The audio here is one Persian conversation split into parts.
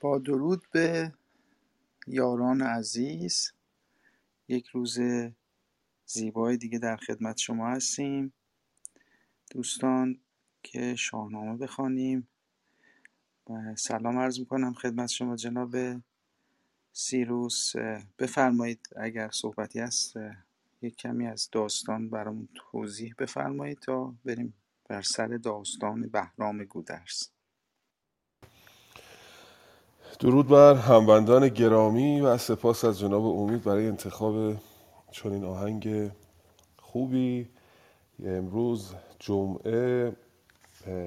با درود به یاران عزیز. یک روز زیبای دیگه در خدمت شما هستیم. دوستان که شاهنامه بخوانیم. و سلام عرض می‌کنم خدمت شما جناب سیروس. بفرمایید اگر صحبتی هست یک کمی از داستان برامون توضیح بفرمایید تا بریم بر سر داستان بهرام گودرز. درود بر هموندان گرامی و سپاس از جناب امید برای انتخاب چنین آهنگ خوبی. امروز جمعه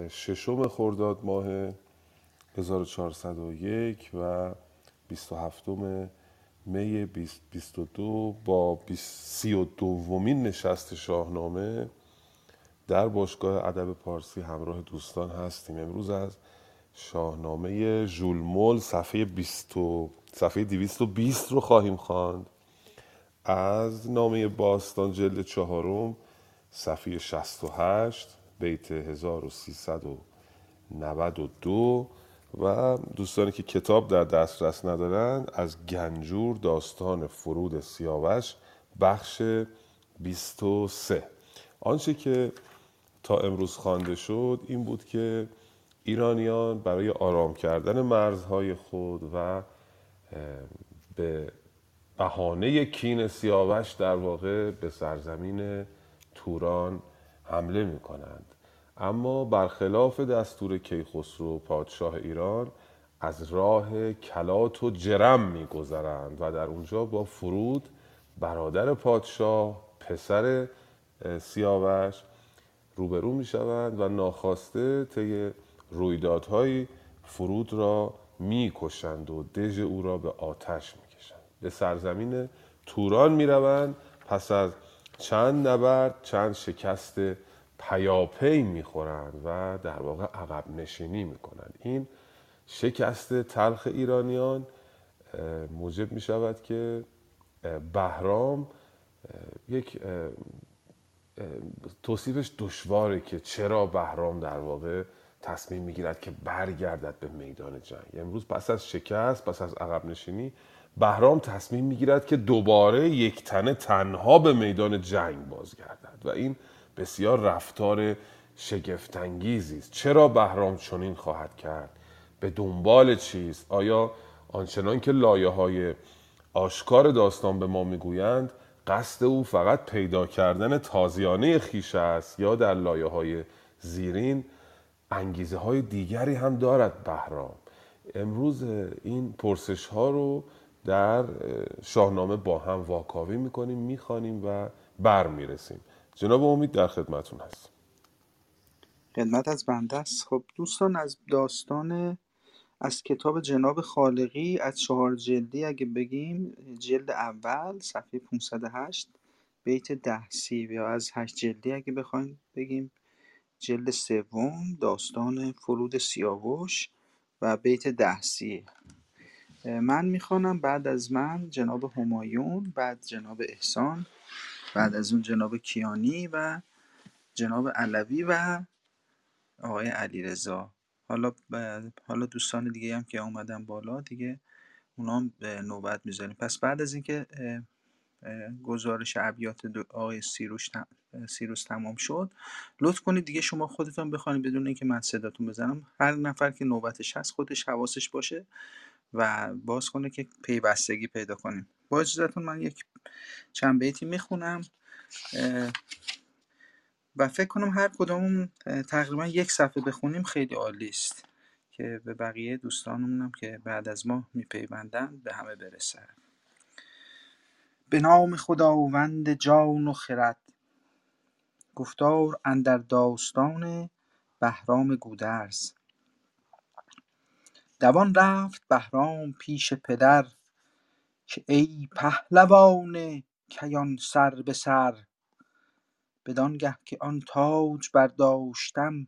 ششم خرداد ماه 1401 و 27 می 2022 با 32 دومین نشست شاهنامه در باشگاه ادب پارسی همراه دوستان هستیم. امروز از شاهنامه ژولمول صفحه 20 صفحه 220 رو خواهیم خواند. از نامه باستان جلد چهارم صفحه 68 بیت 1392 و دوستانی که کتاب در دسترس ندارن از گنجور داستان فرود سیاوش بخش 23 آنچه که تا امروز خوانده شد این بود که ایرانیان برای آرام کردن مرزهای خود و به بهانه کین سیاوش در واقع به سرزمین توران حمله می کنند اما برخلاف دستور کیخسرو پادشاه ایران از راه کلات و جرم میگذرند و در اونجا با فرود برادر پادشاه پسر سیاوش روبرو می شوند و ناخواسته طی رویدادهایی فرود را می‌کشند و دژ او را به آتش می‌کشند. به سرزمین توران می‌روند. پس از چند نبرد چند شکست پیاپی می‌خورند و در واقع عقب نشینی می‌کنند. این شکست تلخ ایرانیان موجب می شود که بهرام یک توصیفش دشواره که چرا بهرام در واقع تصمیم می‌گیرد که برگردد به میدان جنگ. امروز پس از شکست پس از عقب نشینی بهرام تصمیم می‌گیرد که دوباره یک تنه تنها به میدان جنگ بازگردد و این بسیار رفتار شگفتانگیزی است. چرا بهرام چنین خواهد کرد؟ به دنبال چیست؟ آیا آنچنان که لایه های آشکار داستان به ما می‌گویند قصد او فقط پیدا کردن تازیانه خیش است یا در لایه های زیرین انگیزه های دیگری هم دارد بهرام. امروز این پرسش ها رو در شاهنامه با هم واکاوی می‌کنیم می‌خوانیم و بر می‌رسیم جناب امید در خدمتون هست خدمت از بنده است. خب دوستان از داستان از کتاب جناب خالقی از چهار جلدی اگه بگیم جلد اول صفحه 508 بیت ده سی یا از هشت جلدی اگه بخوایم بگیم. جلد سوم داستان فرود سیاوش و بیت ده سی من می‌خوانم بعد از من جناب همایون بعد جناب احسان بعد از اون جناب کیانی و جناب علوی و آقای علیرضا. حالا حالا دوستان دیگه هم که اومدن بالا دیگه اونا هم نوبت می‌ذاریم. پس بعد از اینکه گزارش ابیات آقای سیروش سیروس تمام شد. لطف کنید دیگه شما خودتون بخوانید بدون اینکه من صداتون بزنم. هر نفر که نوبتش هست خودش حواسش باشه و باز کنه که پیوستگی پیدا کنیم. با اجازهتون من یک چند بیتی می‌خونم. و فکر کنم هر کدامون تقریبا یک صفحه بخونیم خیلی عالی است. که به بقیه دوستانمونم که بعد از ما میپیوندن به همه برسه. به نام خداوند جان و خرد. گفتار اندر داستان بهرام گودرز. دوان رفت بهرام پیش پدر که ای پهلوان کیان سر به سر. بدانگه که آن تاج برداشتم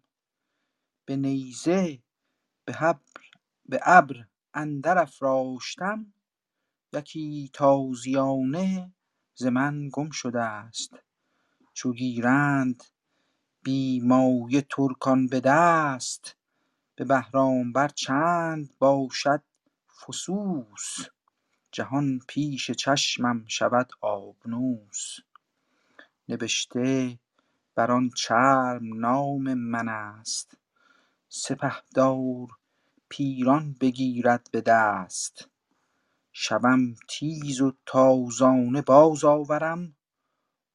به نیزه به ابر اندر افراشتم. یکی تازیانه ز من گم است چو گیرند بی مایه ترکان به دست به بهرام بر چند باشد فسوس. جهان پیش چشمم شود آبنوس. نبشته بر آن چرم نام من است سپهدار پیران بگیرد به دست. شوم تیز و تازانه باز آورم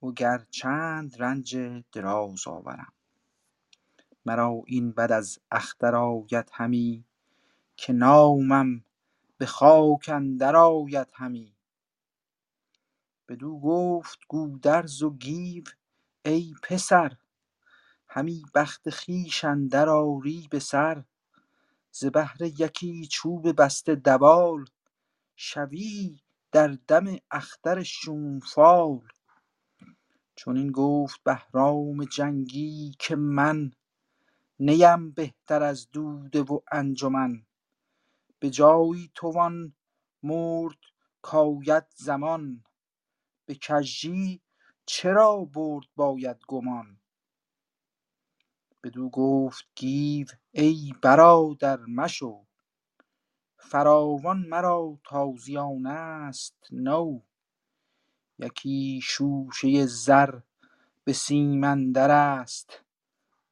وگر چند رنج دراز آورم. مرا این بد از اختر آید همی که نامم به خاک اندر آید همی. بدو گفت گودرز و گیو ای پسر همی بخت خویش اندر آری به سر ز بهر یکی چوب بسته دوال. شوی در دم اختر شوم فال چنین گفت بهرام جنگی که من نیم بهتر از دوده و انجمن. به جایی توان مرد کاید زمان. به کژی چرا برد باید گمان؟ بدو گفت گیو ای برادر مشو. فراوان مرا تازیانه ست نو. یکی شوشه زر به سیم اندرست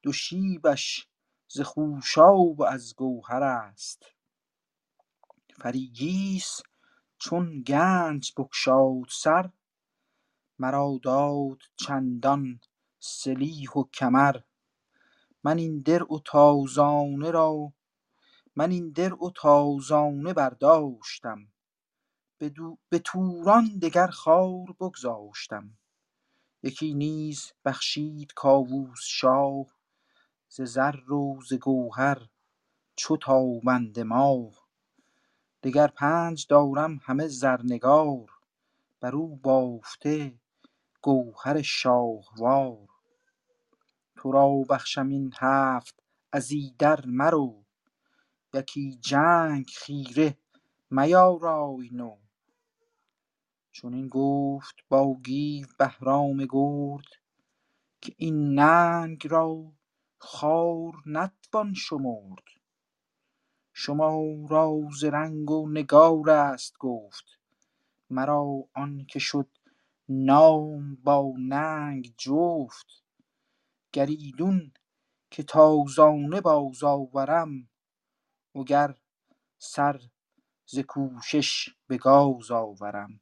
دو شیبش ز خوشاب و از گوهرست فریگیس چون گنج بگشاد سر مرا داد چندان سلیح و کمر. من این درع و تازانه را من این درع و تازانه برداشتم. به توران دگر خوار بگذاشتم. یکی نیز بخشید کاووس شاه ز زر و ز گوهر چو تابنده ماه دگر پنج دارم همه زرنگار برو بافته گوهر شاهوار. تو را بخشم این هفت از ایدر مرو. یکی جنگ خیره میارای نو. چنین گفت با گیو بهرام گرد که این ننگ را خوار نتوان شمرد. شما را ز رنگ و نگارست گفت مرا آنکه شد نام با ننگ جفت. گر ایدون که تازانه باز آورم وگر سر ز کوشش به گاز آورم؟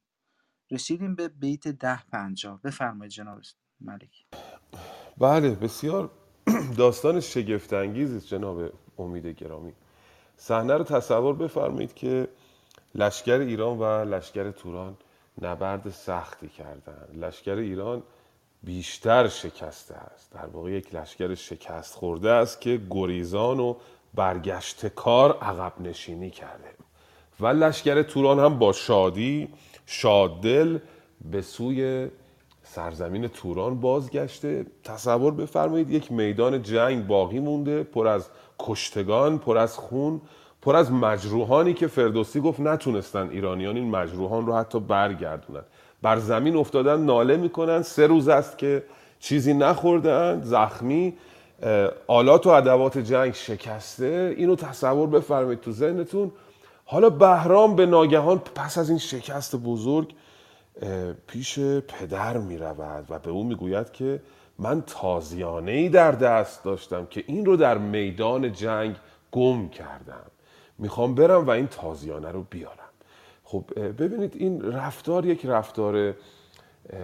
رسیدیم به بیت ده پنجاه. بفرمایید جناب ملک. بله بسیار داستان شگفت انگیزی است جناب امید گرامی. صحنه رو تصور بفرمایید که لشکر ایران و لشکر توران نبرد سختی کردند. لشکر ایران بیشتر شکسته است. در واقع یک لشکر شکست خورده است که گریزان و برگشت کار عقب نشینی کرده. و لشکر توران هم با شادی شاددل به سوی سرزمین توران بازگشته. تصور بفرمایید یک میدان جنگ باقی مونده پر از کشتگان پر از خون پر از مجروحانی که فردوسی گفت نتونستن ایرانیان این مجروحان رو حتی برگردونن. بر زمین افتادن ناله می‌کنن. سه روز است که چیزی نخوردن زخمی آلات و ادوات جنگ شکسته. اینو تصور بفرمایید تو ذهنتون. حالا بهرام به ناگهان پس از این شکست بزرگ پیش پدر می رود و به او می‌گوید که من تازیانه ای در دست داشتم که این رو در میدان جنگ گم کردم. می‌خوام برم و این تازیانه رو بیارم. خب ببینید این رفتار یک رفتار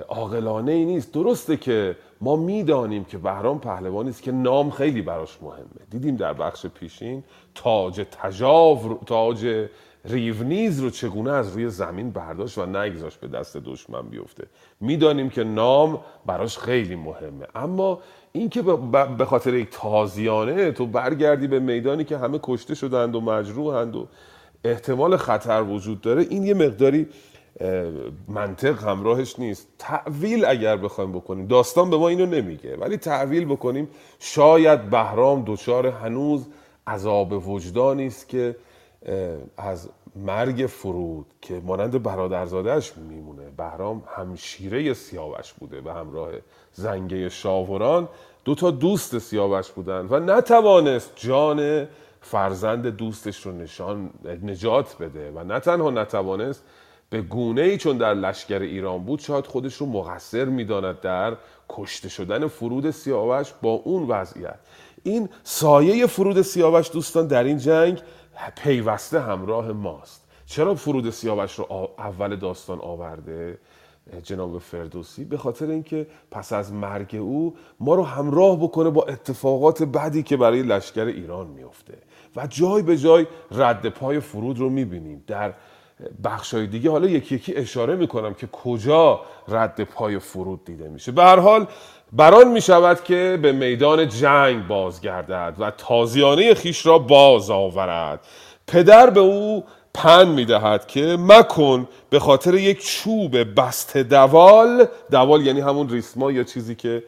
عاقلانه ای نیست. درسته که ما می‌دانیم که بهرام پهلوانی است که نام خیلی براش مهمه. دیدیم در بخش پیشین تاج تجاو تاج ریونیز رو چگونه از روی زمین برداشت و نگذاشت به دست دشمن بیفته. می‌دانیم که نام براش خیلی مهمه. اما اینکه به خاطر یک تازیانه تو برگردی به میدانی که همه کشته شدند و مجروحند و احتمال خطر وجود داره این یه مقداری منطق همراهش نیست. تعویل اگر بخوایم بکنیم داستان به ما اینو نمیگه ولی تعویل بکنیم شاید بهرام دچار هنوز عذاب وجدانی است که از مرگ فرود که مانند برادرزادهش میمونه. بهرام همشیره سیاوش بوده به همراه زنگه شاوران. دو تا دوست سیاوش بودن و نتوانست جان فرزند دوستش رو نشان نجات بده و نه تنها نتوانست به گونه ای چون در لشکر ایران بود شاید خودش رو مقصر می‌داند در کشته شدن فرود سیاوش با اون وضعیت. این سایه فرود سیاوش دوستان در این جنگ پیوسته همراه ماست. چرا فرود سیاوش رو اول داستان آورده جناب فردوسی؟ به خاطر اینکه پس از مرگ او ما رو همراه بکنه با اتفاقات بدی که برای لشکر ایران میفته و جای به جای رد پای فرود رو می‌بینیم. در بخشای دیگه حالا یکی یکی اشاره می‌کنم که کجا رد پای فرود دیده میشه. به هر حال بران می شود که به میدان جنگ بازگردد و تازیانه خیش را باز آورد. پدر به او پن می دهد که مکن به خاطر یک چوب بست دوال دوال یعنی همون ریسما یا چیزی که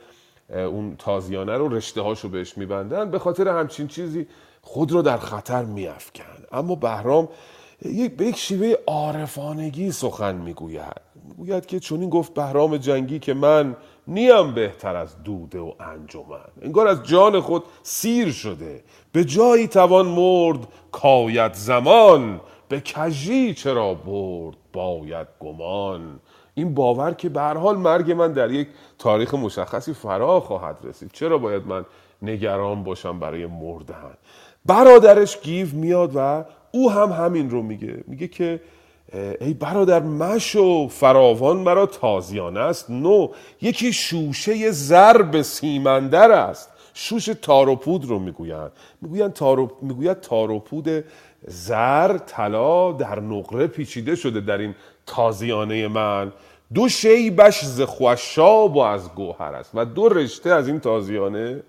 اون تازیانه رو رشته هاشو بهش میبندن به خاطر همچین چیزی خود رو در خطر میافکن اما بهرام یک به یک شیوه عارفانگی سخن می‌گوید. می‌گوید که چون این گفت بهرام جنگی که من نیم بهتر از دوده و انجمن. انگار از جان خود سیر شده. به جایی توان مرد کاید زمان. به کجی چرا برد باید گمان. این باور که به حال مرگ من در یک تاریخ مشخصی فرا خواهد رسید. چرا باید من نگران باشم برای مردن؟ برادرش گیو میاد و او هم همین رو میگه. میگه که ای برادر مشو فراوان مرا تازیانه است. نو یکی شوشه زرب سیمندر است. شوش تاروپود رو می‌گویند. می‌گویند تارو می‌گوید تاروپود زر طلا در نقره پیچیده شده در این تازیانه من. دو شیبش ز خوشاب و از گوهر است و دو رشته از این تازیانه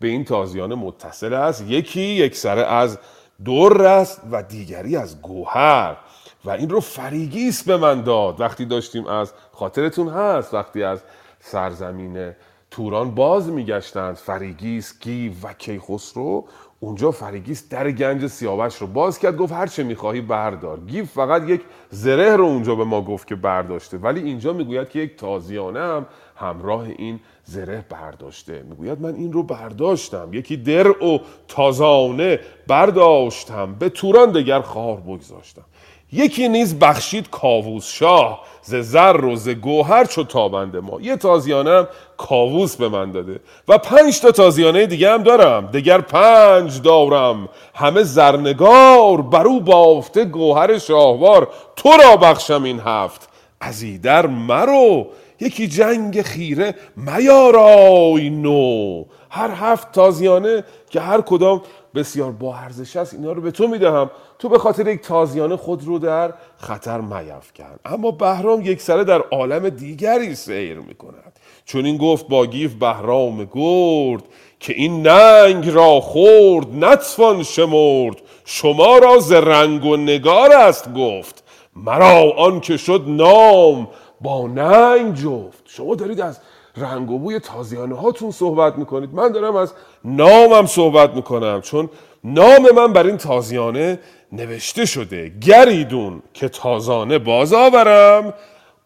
به این تازیانه متصل است. یکی یک سره از در است و دیگری از گوهر. و این رو فریگیس به من داد. وقتی داشتیم از خاطرتون هست وقتی از سرزمین توران باز میگشتند فریگیس گیو و کیخسرو. اونجا فریگیس در گنج سیاوش رو باز کرد گفت هر چه می‌خواهی بردار. گیو فقط یک زره رو اونجا به ما گفت که برداشته. ولی اینجا می‌گوید که یک تازیانه هم همراه این زره برداشته. می‌گوید من این رو برداشتم. یکی در و تازانه برداشتم. به توران دگر خار بگذاشتم. یکی نیز بخشید کاووس شاه ز زر و ز گوهر چو تابند ما. یه تازیانه هم کاووس به من داده. و پنج تا تازیانه دیگه هم دارم. دگر پنج دارم. همه زرنگار برو بافته گوهر شاهوار. تو را بخشم این هفت. از در مرو. یکی جنگ خیره میارای نو. هر هفت تازیانه که هر کدام بسیار با ارزش است اینا رو به تو می‌دهم. تو به خاطر یک تازیانه خود رو در خطر میفکن اما بهرام یک سره در عالم دیگری سیر می‌کند. چون این گفت با گیف بهرام گرد که این ننگ را خورد نتوان شمرد. شما را ز رنگ و نگار است گفت. مرا آن که شد نام با ننگ جفت. شما دارید از رنگ و بوی تازیانه هاتون صحبت می‌کنید. من دارم از نامم صحبت می‌کنم چون نام من بر این تازیانه نوشته شده. گریدون که تازانه باز آورم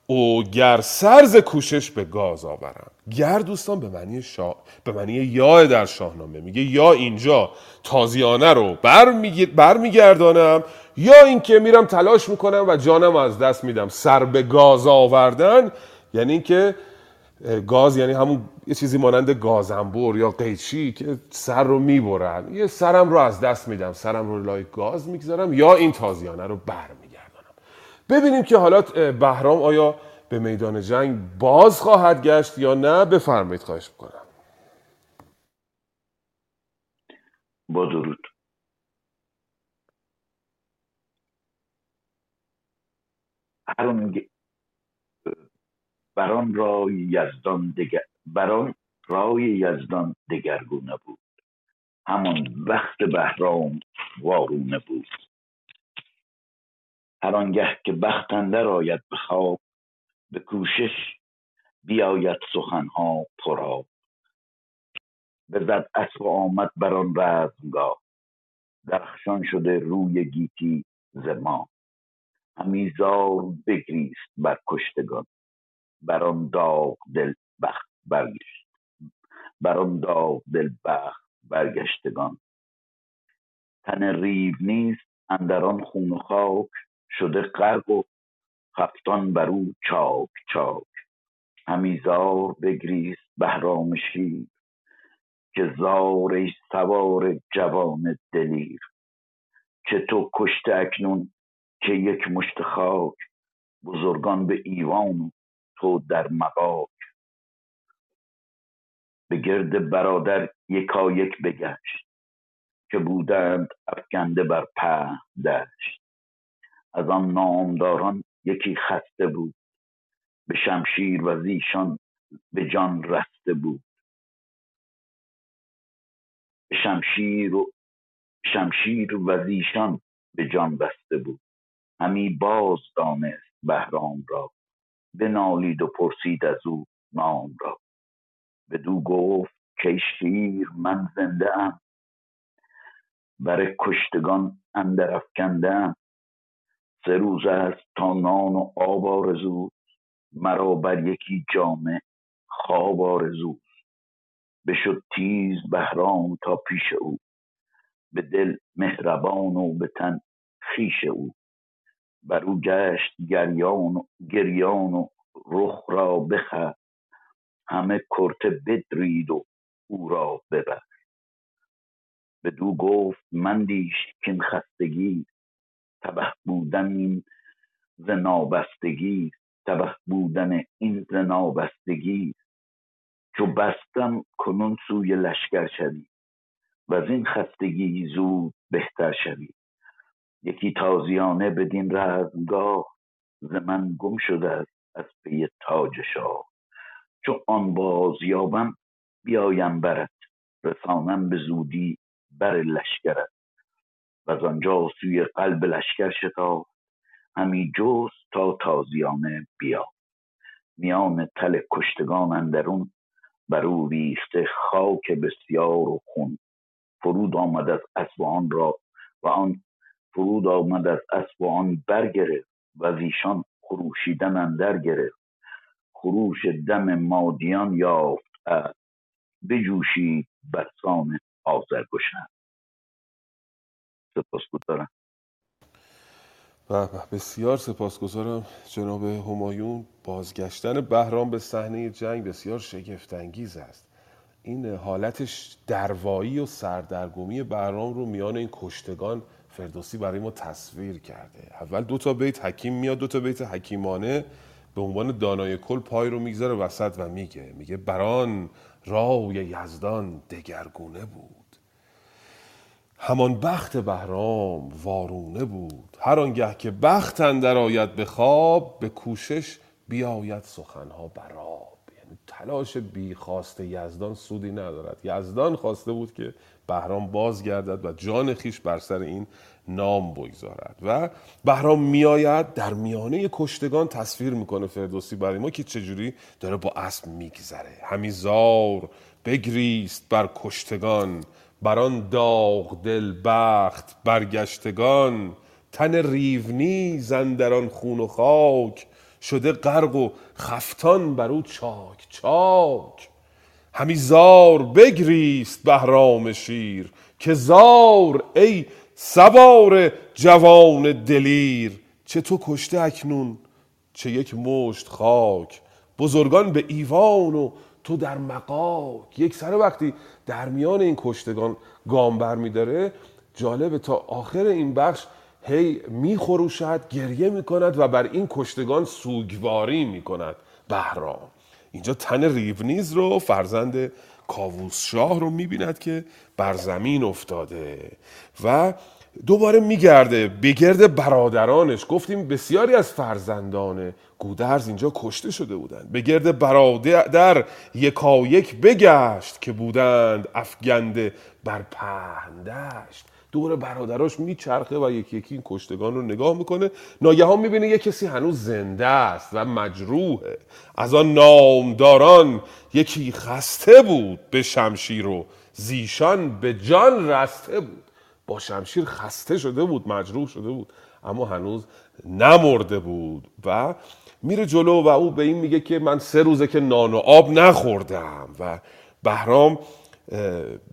او گر سرز کوشش به گاز آورم. گر دوستان به معنی شا... به معنی یا در شاهنامه میگه یا اینجا تازیانه رو برمیگردانم بر یا اینکه میرم تلاش می‌کنم و جانم از دست میدم. سر به گاز آوردن یعنی اینکه گاز یعنی همون یه چیزی مانند گازنبور یا قیچی که سر رو می‌برن. یه سرم رو از دست میدم. سرم رو لای گاز می‌گذارم یا این تازیانه رو برمیگردانم ببینیم که حالا بهرام آیا به میدان جنگ باز خواهد گشت یا نه؟ بفرمایید خواهش بکنم با درود. بران رای یزدان دگر بران رای یزدان دگرگونه بود همان وقت بهرام وارونه بود هر آنگه که بخت اندر آید به خواب به کوشش بیاید سخنها پرا بزد اسب آمد بر آن رزمگاه درخشان شده روی گیتی ز همی زار بگریست بر کشتگان. بر آن داغ دل بخت برگشت. بر آن داغ دل بخت برگشتگان. تن ریو نیست اندران خون و خاک. شده غرق و خفتان بر او چاک چاک. همی زار بگریست بهرام شیر. که زار ای سوار جوان دلیر. که تو کشته اکنون که یک مشت خاک بزرگان به ایوان تو در مقاک به گرد برادر یکایک بگشت که بودند افکنده بر په دشت. از آن نامداران یکی خسته بود به شمشیر و زیشان به جان رسته بود. شمشیر و شمشیر و زیشان به جان بسته بود. همی باز دانست بهرام را. بنالید و پرسید از او نام را. بدو گفت که شیر من زنده ام. بر کشتگان اندر افکنده سه روز است تا نان و آب آرزو مرا بر یکی جامه خواب آرزو بشد تیز بهرام تا پیش او. به دل مهربان و به تن خویش او. بر او گشت گریان و گریان و رخ را بخر. همه کرته بدرید و او را ببر. بدو گفت مندیش کاین خستگی تبه بودن این ز نابستگی تبه بودن این ز نابستگی. چو بستم کنون سوی لشکر شوی وزین خستگی زود بهتر شوی. یکی تازیانه بدین رزمگاه ز من گم شده است از پی تاج شاه. چو آن باز یابم بیایم برت رسانم به زودی بر لشکرت. وز آنجا سوی قلب لشکر شتافت همی جست تا تازیانه بیافت. میان تل کشتگان اندرون بر او ریخته خاک بسیار و خون. فرود آمد از اسب را و آن فرود آمد از اسب آن برگرفت و از ایشان خروشیدن اندر گرفت. خروش دم مادیان یافت بجوشید بسان آذرگشن سپاسگزارم. به بسیار سپاسگزارم جناب همایون. بازگشتن بهرام به صحنه جنگ بسیار شگفتانگیز است. این حالتش دروایی و سردرگمی بهرام رو میان این کشتگان فردوسی برای ما تصویر کرده. اول دو تا بیت حکیم میاد دو تا بیت حکیمانه به عنوان دانای کل پای رو می‌گذاره وسط و میگه میگه بران رای یزدان دگرگونه بود. همان بخت بهرام وارونه بود. هر آنگه که بخت اندر آید به خواب به کوشش بیاید سخنها براب یعنی تلاش بی خواست یزدان سودی ندارد. یزدان خواسته بود که بهرام بازگردد و جان خیش بر سر این نام بگذارد. و بهرام میآید در میانه کشتگان تصویر می‌کنه فردوسی برای ما که چجوری داره با اسب میگذره. همی زار بگریست بر کشتگان بران داغ دل بخت برگشتگان تن ریونی زندران خون و خاک شده غرق و خفتان بر او چاک چاک. همی زار بگریست بهرام شیر که زار ای سوار جوان دلیر. چه تو کشته اکنون چه یک مشت خاک. بزرگان به ایوان و تو در مقاک. یک سر وقتی در میان این کشتگان گام بر میداره جالبه تا آخر این بخش هی میخروشد گریه می‌کند و بر این کشتگان سوگواری می‌کند بهرام. اینجا تن ریونیز رو فرزند کاووس شاه رو می‌بیند که بر زمین افتاده و دوباره میگرده بگرد برادرانش. گفتیم بسیاری از فرزندان گودرز اینجا کشته شده بودند. به گرد برادر یکایک بگشت که بودند افگنده بر پهندشت دور برادراش میچرخه و یکی یکی این کشتگان رو نگاه می‌کنه. ناگهان می‌بینه یه کسی هنوز زنده است و مجروحه. از آن نامداران یکی خسته بود به شمشیر و زیشان به جان رسته بود. با شمشیر خسته شده بود مجروح شده بود اما هنوز نمرده بود و میره جلو و او به این میگه که من سه روزه که نان و آب نخوردم و بهرام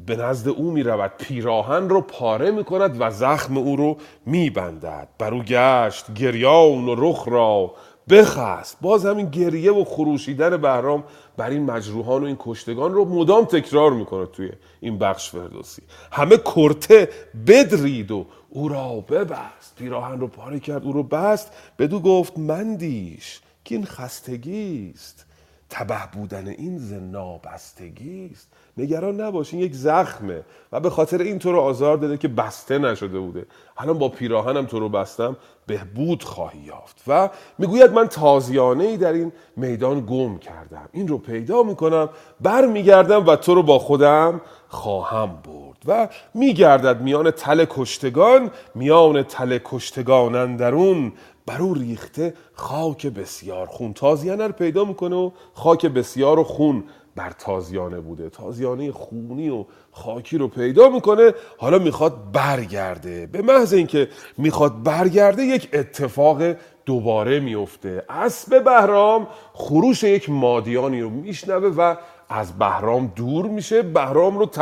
به نزد او می رود پیراهن رو پاره می کند و زخم او رو می بندد بر او گشت گریان و رخ را بخست. باز همین گریه و خروشیدن بهرام بر این مجروحان و این کشتگان رو مدام تکرار می‌کنه توی این بخش فردوسی. همه کرته بدرید و او را ببست. پیراهن رو پاره کرد او رو بست. بدو گفت مندیش که این خستگی است. تبه بودن این ز نابستگی است. نگران نباشین یک زخمه. و به خاطر این تو رو آزار داده که بسته نشده بوده. الان با پیراهنم تو رو بستم بهبود خواهی یافت. و می‌گوید من تازیانه ای در این میدان گم کردم. این رو پیدا می‌کنم بر میگردم و تو رو با خودم خواهم برد. و میگردد میان تل کشتگان میان تل کشتگان اندرون. بر او ریخته خاک بسیار خون. تازیانه رو پیدا می‌کنه و خاک بسیار و خون بر تازیانه بوده. تازیانه خونی و خاکی رو پیدا می‌کنه. حالا می‌خواد برگرده. به محض اینکه می‌خواد برگرده یک اتفاق دوباره میفته اسب بهرام خروش یک مادیانی رو میشنوه و از بهرام دور میشه. بهرام رو ت...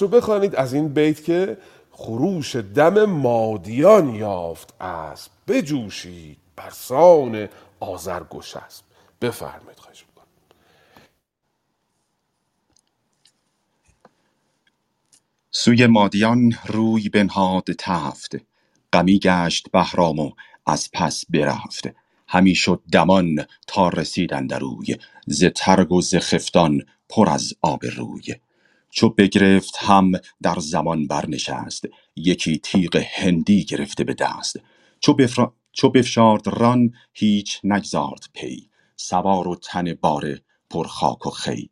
رو بخوانید. از این بیت که خروش دم مادیان یافت اسب. بجوشید برسان آزرگوش است بفرمایید خواهش می‌کنم. سوی مادیان روی بنهاد تفت. غمی گشت بهرام و از پس برفت. همی شد دمان تا رسیدن روی ز ترگ و ز خفتان پر از آب روی. چو بگرفت هم در زمان برنشست یکی تیغ هندی گرفته به دست. چو, بفر... چو بفشارد ران هیچ نگذارد پی. سوار و تن باره پر خاک و خی.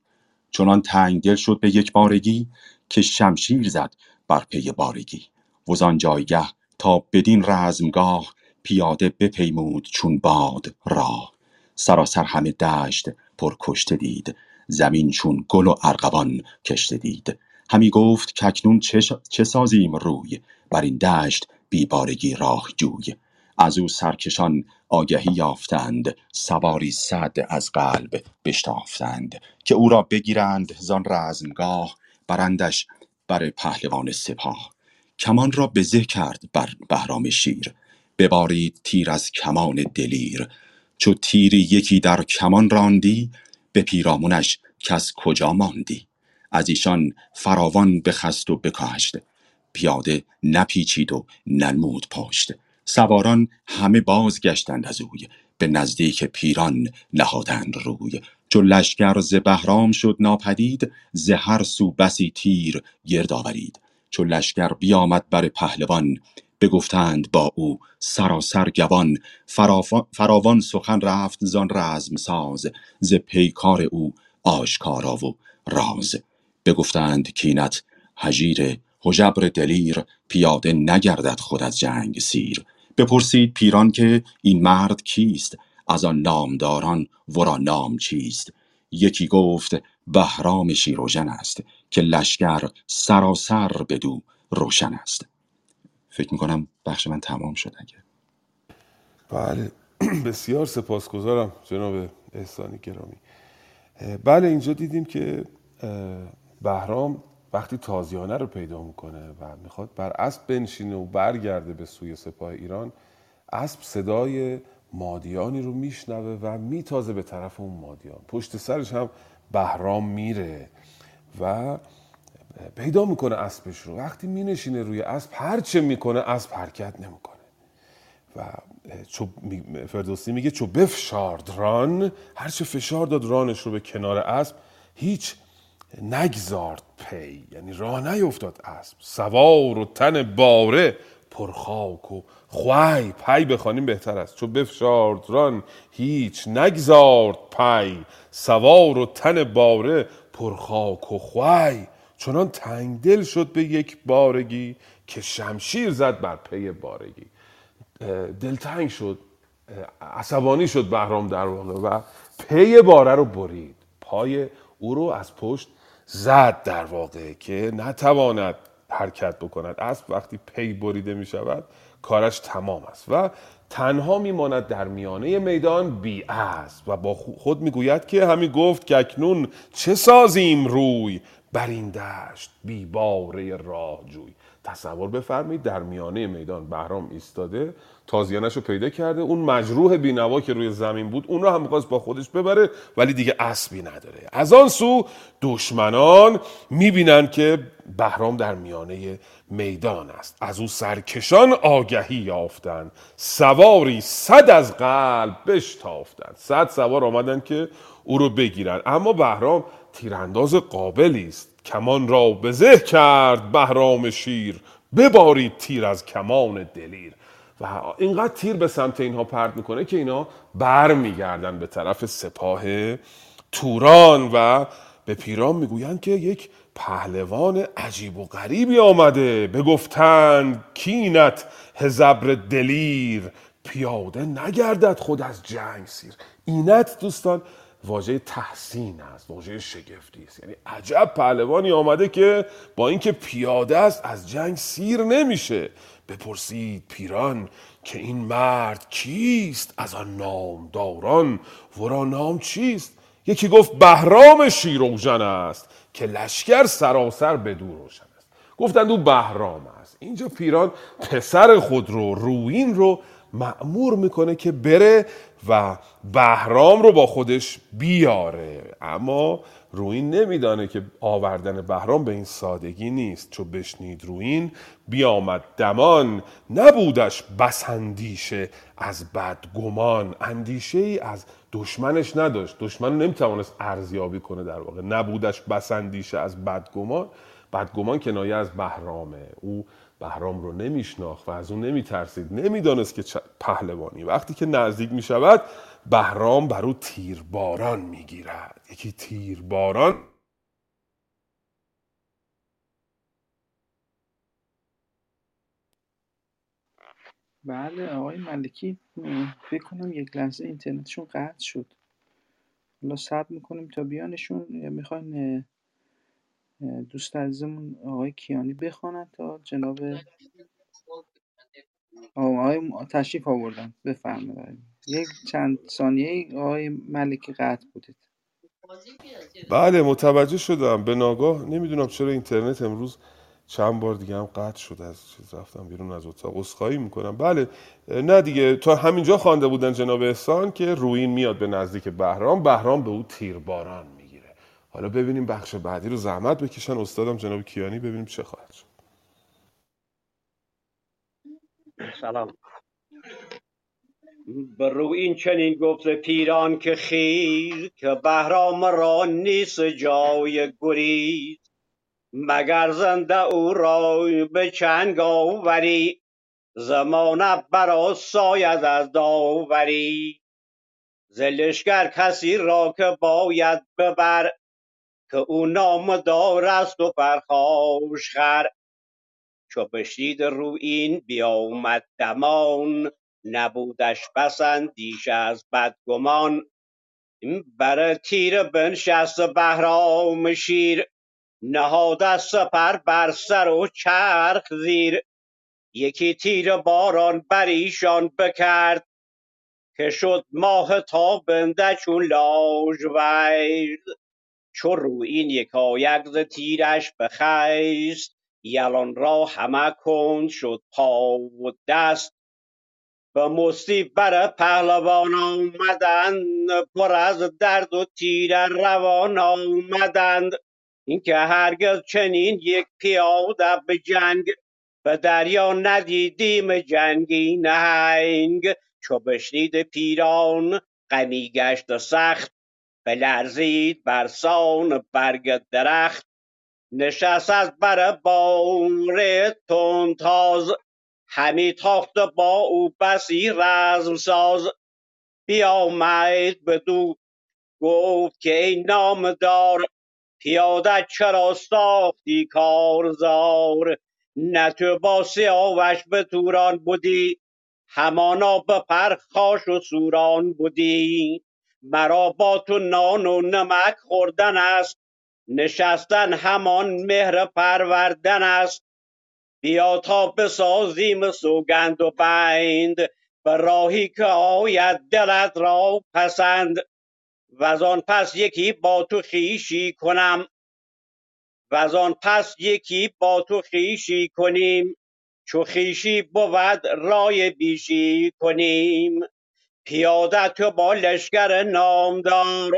چنان تنگ دل شد به یک بارگی که شمشیر زد بر پی بارگی. وزان جایگه تا بدین رزمگاه پیاده بپیمود چون باد راه. سراسر همه دشت پر کشته دید. زمین چون گل و ارغوان کشته دید. همی گفت که اکنون چه, چه سازیم روی؟ بر این دشت بیبارگی راه جوی. از او سرکشان آگهی یافتند. سواری صد از قلب بشتافتند. که او را بگیرند زان رزمگاه برندش بر پهلوان سپاه. کمان را به زه کرد بر بهرام شیر. ببارید تیر از کمان دلیر. چو تیری یکی در کمان راندی به پیرامونش کس کجا ماندی؟ از ایشان فراوان بخست و بکشت پیاده نپیچید و ننمود پشت. سواران همه بازگشتند از اوی. به نزدیک پیران نهادند روی. چو لشکر ز بهرام شد ناپدید ز هر سو بسی تیر گرد آورید. چو لشکر بیامد بر پهلوان بگفتند با او سراسر فراف- فراوان سخن رفت زان رزم ساز. ز پیکار او آشکارا و راز. بگفتند کینت هژیر هژبر دلیر پیاده نگردد خود از جنگ سیر. بپرسید پیران که این مرد کیست؟ از آن نامداران ورا نام چیست؟ یکی گفت بهرام شیروژن است که لشکر سراسر بدو روشن است. فکر می‌کنم بخش من تمام شد اگه. بله. بسیار سپاسگزارم جناب احسانی گرامی. بله اینجا دیدیم که بهرام وقتی تازیانه رو پیدا می‌کنه و می‌خواد بر اسب بنشینه و برگرده به سوی سپاه ایران اسب صدای مادیانی رو میشنوه و میتازه به طرف اون مادیان. پشت سرش هم بهرام میره و پیدا می‌کنه اسبش رو. وقتی مینشینه روی اسب هرچه می‌کنه اسب حرکت نمی‌کنه. و چو فردوسی میگه چو بفشارد ران. هرچه فشار داد رانش رو به کنار اسب هیچ نگذارد پی. یعنی راه نیفتاد اسب. سوار و تن باره پرخاک و خوی پی بخوانیم بهتر است. چو بفشارد ران هیچ نگذارد پی. سوار و تن باره پرخاک و خوی چنان تنگدل شد به یک بارگی که شمشیر زد بر پی بارگی. دلتنگ شد عصبانی شد بهرام در واقع و پی باره رو برید. پای او رو از پشت زد در واقع که نتواند حرکت بکند. اسب وقتی پی بریده می شود کارش تمام است و تنها میماند در میانه میدان بی اسب و با خود می‌گوید که همی گفت که اکنون چه سازیم روی؟ بر این دشت بی باره راه جوی تصور بفرمایید در میانه میدان بهرام ایستاده تازیانش رو پیدا کرده اون مجروح بینوا که روی زمین بود اون رو هم می‌خواست با خودش ببره ولی دیگه اسبی نداره. از آن سو دشمنان می‌بینن که بهرام در میانه میدان است. از او سرکشان آگهی یافتن سواری صد از قلب بشتافتن. صد سوار آمدن که او رو بگیرن. اما بهرام تیرانداز قابلی است. کمان را بزه کرد بهرام شیر. ببارید تیر از کمان دلیر. و اینقدر تیر به سمت اینها پرت می‌کنه که اینا بر میگردن به طرف سپاه توران و به پیران می‌گویند که یک پهلوان عجیب و غریبی آمده. بگفتند کینت هزبر دلیر. پیاده نگردد خود از جنگ سیر. اینت دوستان واژه تحسین است واژه شگفتی است. یعنی عجب پهلوانی آمده که با اینکه پیاده است از جنگ سیر نمیشه. بپرسید پیران که این مرد کیست؟ از آن نامداران. ورا نام چیست؟ یکی گفت بهرام شیروژن است که لشکر سراسر به دور روشن است. گفتند او بهرام است. اینجا پیران پسر خود رو روین رو معمور می‌کنه که بره و بهرام رو با خودش بیاره. اما روین نمیدانه که آوردن بهرام به این سادگی نیست. چو بشنید روین بیامد دمان نبودش بس اندیشه از بدگمان. اندیشه ای از دشمنش نداشت. دشمن نمی‌توانست ارزیابی کنه در واقع. نبودش بس اندیشه از بدگمان. بدگمان کنایه از بهرامه. او بهرام رو نمیشناخت و از اون نمیترسید. نمی‌دانست که پهلوانی. وقتی که نزدیک می‌شود بهرام بر او تیرباران می‌گیرد. یکی تیرباران. بله آقای ملکی فکر کنم یک لحظه اینترنتشون قطع شد. حالا صبر می‌کنیم تا بیانشون. یا می‌خواین دوست عزیزمون آقای کیانی بخوانند تا جناب آقای تشریف آوردن. بفرمایید یک چند ثانیه آقای ملکی قطع بودید. بله متوجه شدم. به ناگاه نمی‌دونم چرا اینترنت امروز چند بار دیگه هم قطع شد از چیز رفتم بیرون از اتاق. عذرخواهی می‌کنم. بله نه دیگه. تا همینجا خوانده بودن جناب احسان که روین میاد به نزدیک بهرام. بهرام به او تیرباران می‌گیره حالا ببینیم بخش بعدی رو زحمت بکشن. استادم جناب کیانی ببینیم چه خواهد شد. سلام. به رو این چنین گفت پیران که خیر که بهرام را نیست جای گریز. مگر زنده او را به چنگ آوری؟ زمانه برا ساید از داوری. زلشگر کسی را که باید ببر که او نام دار است و پرخاش خر. چو بشنید رو این بیامد دمان نبودش بس اندیش از بدگمان. بر تیر بنشست بهرام شیر نهاد از سپر بر سر و چرخ زیر. یکی تیر باران بر ایشان بکرد که شد ماه تابنده چون لاژورد چو رویین یکایک ز تیرش بخست یلان را همه کند شد پا و دست. به مستی بر پهلوان آمدند پر از درد و تیر روان آمدند. اینکه هرگز چنین یک پیاده به جنگ به دریا ندیدیم جنگی نهنگ. چو بشنید پیران غمی گشت سخت بلرزید برسان برگ درخت نشست از بر بار تندتاز همی تاخت با او بسی رزم ساز. بیامد بدو گفت که ای نامدار پیاده چرا ساختی کارزار؟ نه تو با سیاوش به توران بودی همانا به پرخاش و سوران بودی. مرا با تو نان و نمک خوردن است. نشستن همان مهر پروردن است. بیا تا بسازیم سوگند و بند. به راهی که آید دلت را پسند. و آن پس یکی با تو خیشی کنم. و آن پس یکی با تو خیشی کنیم. چو خیشی بود رای بیشی کنیم. پیاده تو با لشکر نامدار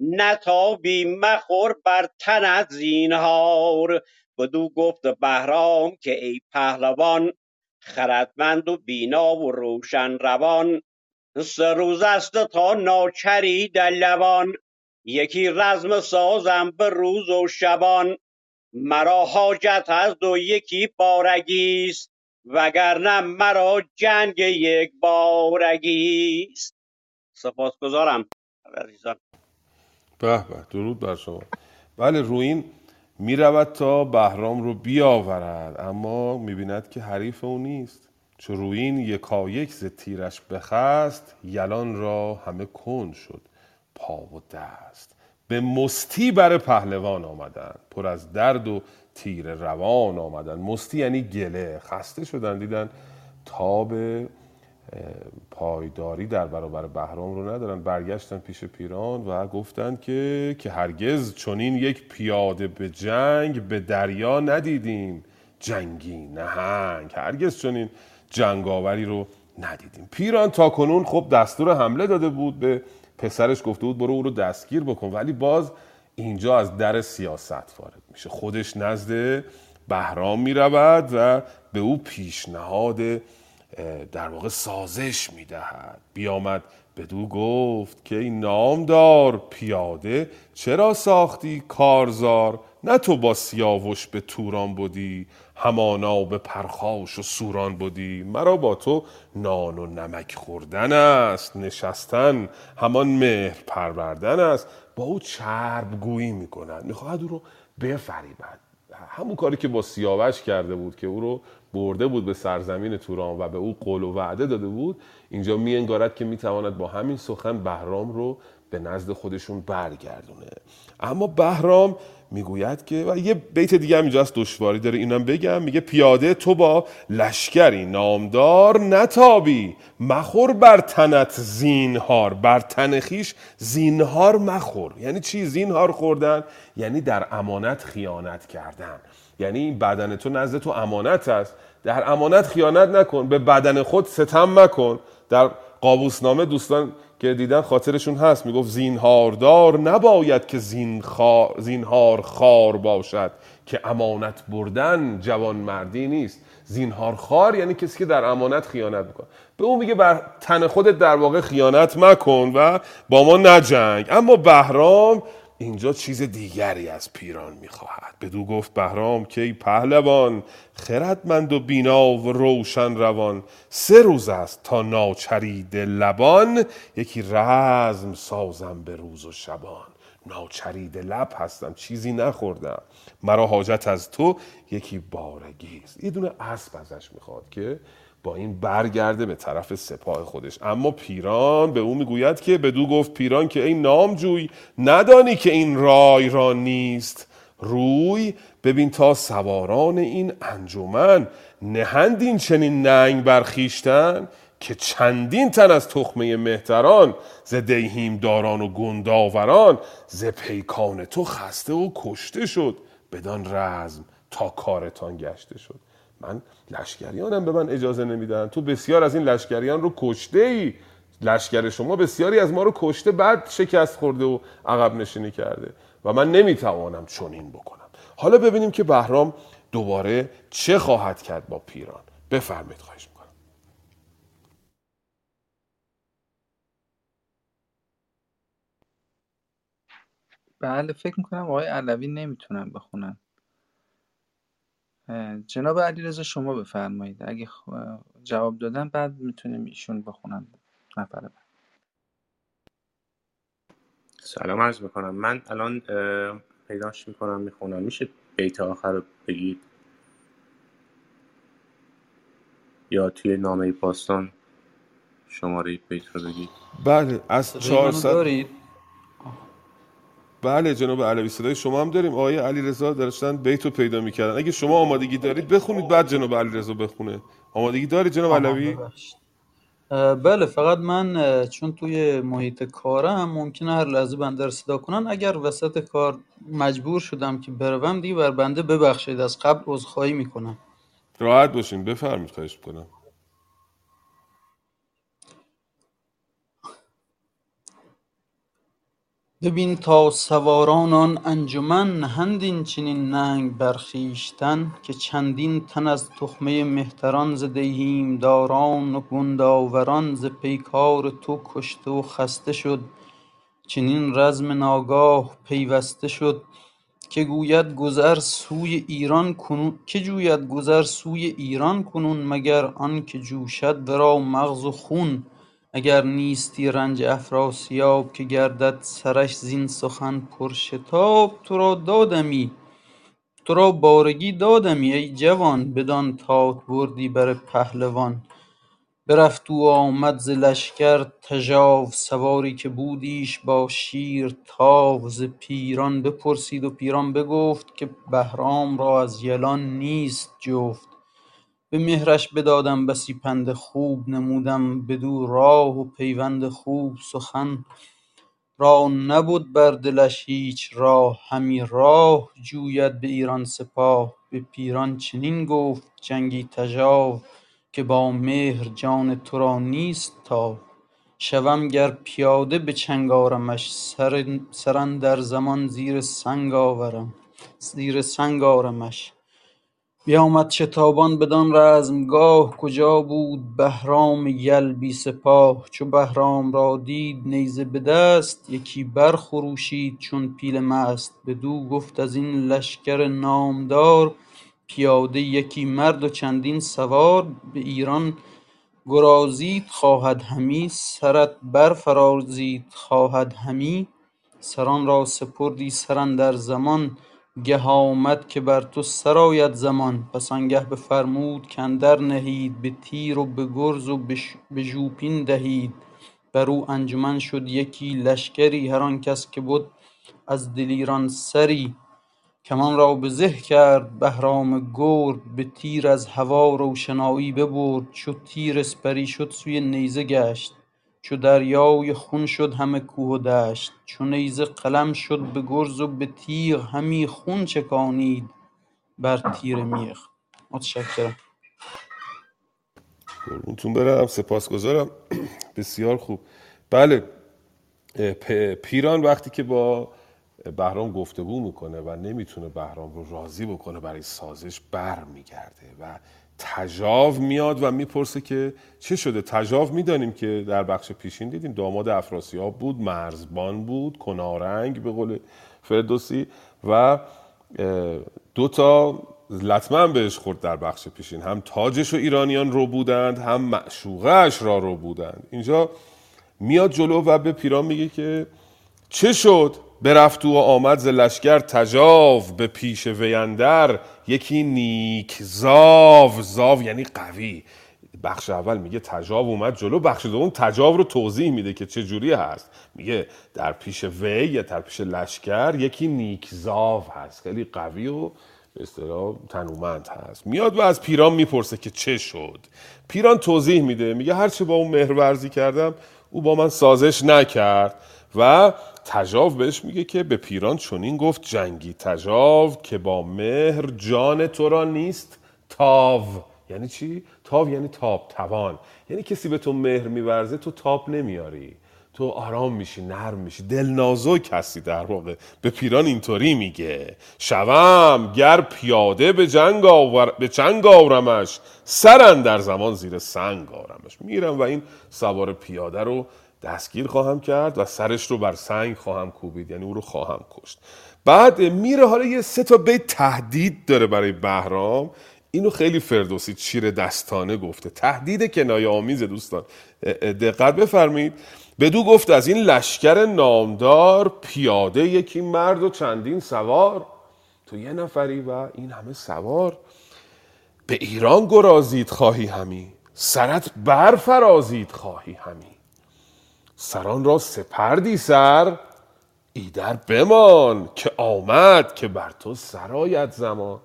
نتابی مخور بر تنت زینهار. بدو گفت بهرام که ای پهلوان خردمند و بینا و روشن روان. سه روز است تا ناچرید لبان یکی رزم سازم به روز و شبان. مرا حاجت از دو یکی بارگیست وگرنه مرا جنگ یک بارگیست سپاسگزارم عزیزان. به به درود بر شما. بله روین می‌رود تا بهرام رو بیاورد اما می‌بیند که حریف او نیست. چو روین یکایک ز تیرش بخست یلان را همه کن شد پا و دست. به مستی بر پهلوان آمدن پر از درد و تیر روان آمدن. مستی یعنی گله. خسته شدن دیدن تاب پایداری در برابر بهرام رو ندارن. برگشتن پیش پیران و گفتند که که هرگز چنین یک پیاده به جنگ به دریا ندیدیم. جنگی نهنگ. هرگز چنین جنگاوری رو ندیدیم. پیران تا کنون خب دستور حمله داده بود به پسرش گفته بود برو او رو دستگیر بکن. ولی باز اینجا از در سیاست وارد میشه خودش نزد بهرام می‌رود و به او پیشنهاد در واقع سازش می‌دهد. بیامد بدو گفت که این نامدار پیاده چرا ساختی کارزار؟ نه تو با سیاوش به توران بودی همانا به پرخاش و سوران بودی مرا با تو نان و نمک خوردن است نشستن همان مهر پروردن است. با او چرب گویی می‌کنند می‌خواهد او رو بفریبد همون کاری که با سیاوش کرده بود که او رو برده بود به سرزمین توران و به او قول و وعده داده بود اینجا می انگارد که می‌تواند با همین سخن بهرام رو به نزد خودشون برگردونه. اما بهرام می‌گوید که و یه بیت دیگه هم اینجا از دشواری داره اینم بگم. میگه پیاده تو با لشکری نامدار نتابی مخور بر تنت زینهار. بر تن خیش زینهار مخور. یعنی چی؟ زینهار خوردن یعنی در امانت خیانت کردن. یعنی بدن تو نزد تو امانت است. در امانت خیانت نکن به بدن خود ستم مکن. در قابوسنامه دوستان که دیدن خاطرشون هست. می‌گفت زینهاردار نباید که زینهار خار باشد که امانت بردن جوان مردی نیست. زینهار خار یعنی کسی که در امانت خیانت می‌کنه. به اون میگه بر تن خودت در واقع خیانت مکن و با ما نجنگ. اما بهرام اینجا چیز دیگری از پیران می‌خواهد. بدو گفت بهرام که ای پهلوان خردمند و بینا و روشن روان. سه روز است تا ناچرید لبان. یکی رزم سازم به روز و شبان. ناچرید لب هستم چیزی نخوردم. مرا حاجت از تو یکی بارگیست یه دونه اسب ازش می‌خواد که با این برگرده به طرف سپاه خودش. اما پیران به او می‌گوید که بدو گفت پیران که این نامجوی ندانی که این رای را نیست. روی ببین تا سواران این انجمن نهند این چنین ننگ برخیشتن که چندین تن از تخمه مهتران ز دیهیم داران و گنداوران ز پیکان تو خسته و کشته شد بدان رزم تا کارتان گشته شد. من لشکریانم به من اجازه نمیدن. تو بسیار از این لشکریان رو کشته ای لشکر شما بسیاری از ما رو کشته بعد شکست خورده و عقب نشینی کرده. و من نمی‌توانم چنین بکنم. حالا ببینیم که بهرام دوباره چه خواهد کرد با پیران. بفرمایید خواهش می‌کنم. بله فکر می‌کنم آقای علوی نمی‌تونن بخونن. جناب علیرضا شما بفرمایید. اگه جواب دادن بعد می‌تونیم ایشون بخونن نفر بعد. سلام عرض می‌کنم. من الان پیداش می‌کنم می‌خونم. میشه بیت آخر رو بگید؟ یا توی نامه پاستان شماره بیت رو بگید؟ بله از 400 دارید؟ بله جناب علوی صدای شما هم داریم. آقای علی رضا داشتن بیت رو پیدا می‌کردن. اگه شما آمادگی دارید بخونید بعد جناب علی رضا بخونه. آمادگی داری جناب علوی؟ بله فقط من چون توی محیط کارم ممکنه هر لحظه بنده رو صدا کنن. اگر وسط کار مجبور شدم که بروم دیگه بر بنده ببخشید. از قبل عذرخواهی می‌کنم. راحت باشین. بفرمید خواهش کنم ببین تا سواران آن انجمن نهند این چنین ننگ بر خویشتن که چندین تن از تخمه مهتران ز دیهیم داران و گنداوران ز پیکار تو کشته و خسته شد. چنین رزم ناگاه پیوسته شد که گوید گذر سوی ایران کنون که جوید گذر سوی ایران کنون مگر آنکه جوشد ورا مغز و خون. اگر نیستی رنج افراسیاب که گردد سرش زین سخن پرشتاب تو را دادمی تو را بارگی دادمی ای جوان بدان تات بردی بر پهلوان. برفت و آمد ز لشکر تژاو سواری که بودیش با شیر تاو. ز پیران بپرسید و پیران بگفت که بهرام را از یلان نیست جفت. به مهرش بدادم بسی پند خوب نمودم بدو راه و پیوند خوب سخن. را نبد بر دلش هیچ راه همی راه جوید به ایران سپاه. به پیران چنین گفت جنگی تژاو که با مهر جان تو را نیست تاو. شوم گر پیاده به چنگ آرمش سر سر اندر زمان زیر سنگ آورم زیر سنگ آرمش. بیامد شتابان بدان رزمگاه کجا بود بهرام یل بی سپاه؟ چو بهرام را دید نیزه به دست یکی برخروشید چون پیل مست. بدو گفت ازین لشکر نامدار پیاده یکی مرد و چندین سوار. به ایران گرازیت خواهد همی. سرت برفرازید خواهد همی. سران را سپردی سر اندر زمان. گه آمد که بر تو سر آید زمان. پس آنگه بفرمود کاندر نهید به تیر و به گرز و به ژوپین دهید. برو انجمن شد یکی لشکری هر آن کس که بد از دلیران سری. کمان را به زه کرد بهرام گرد به تیر از هوا روشنایی ببرد. چو تیر اسپری شد سوی نیزه گشت. چو دریای خون شد همه کوه و دشت چو نیزه قلم شد به گرز و به تیغ همی خون چکانید بر تیر میغ. متشکرم. قربونتون برم سپاسگزارم. بسیار خوب. بله پیران وقتی که با بهرام گفتگو می‌کنه و نمی‌تونه بهرام رو راضی بکنه برای سازش بر میگرده و تجاو میاد و می‌پرسه که چه شده؟ تجاو می‌دانیم که در بخش پیشین دیدیم داماد افراسیاب بود مرزبان بود کنارنگ به قول فردوسی و دو تا لطمه هم بهش خورد در بخش پیشین. هم تاجش و ایرانیان رو بودند هم معشوقهش را رو بودند. اینجا میاد جلو و به پیران میگه که چه شد؟ برفت و آمد ز لشکر تجاو به پیش ویندر یکی نیک زاو زاو یعنی قوی. بخش اول میگه تجاو اومد جلو بخش دوم تجاو رو توضیح میده که چه جوری هست. میگه در پیش وی یا در پیش لشکر یکی نیک زاو هست. خیلی قوی و به اصطلاح تنومند هست. میاد و از پیران می‌پرسه که چه شد. پیران توضیح میده. میگه هرچه با اون مهرورزی کردم او با من سازش نکرد و تجاو بهش میگه که به پیران چنین گفت جنگی تجاو که با مهر جان تو را نیست تاو. یعنی چی؟ تاو یعنی تاب توان. یعنی کسی به تو مهر میورزه تو تاب نمیاری. تو آرام میشی نرم میشی دل نازک هستی در واقع. به پیران اینطوری میگه. شوم گر پیاده به جنگ آور به چنگ آورمش سرن در زمان زیر سنگ آورمش. میرم و این سوار پیاده رو دستگیر خواهم کرد و سرش رو بر سنگ خواهم کوبید یعنی او رو خواهم کشت. بعد میره حالا یه سه تا بیت تهدید داره برای بهرام. اینو خیلی فردوسی چیر دستانه گفته. تهدید کنایه آمیز دوستان. دقت بفرمایید. بدو گفت از این لشکر نامدار پیاده یکی مرد و چندین سوار. تو یه نفری و این همه سوار. به ایران گرازید خواهی همی. سرت برفرازید خواهی همی. سران را سپردی سر ایدر بمان که آمد که بر تو سرایت زمان.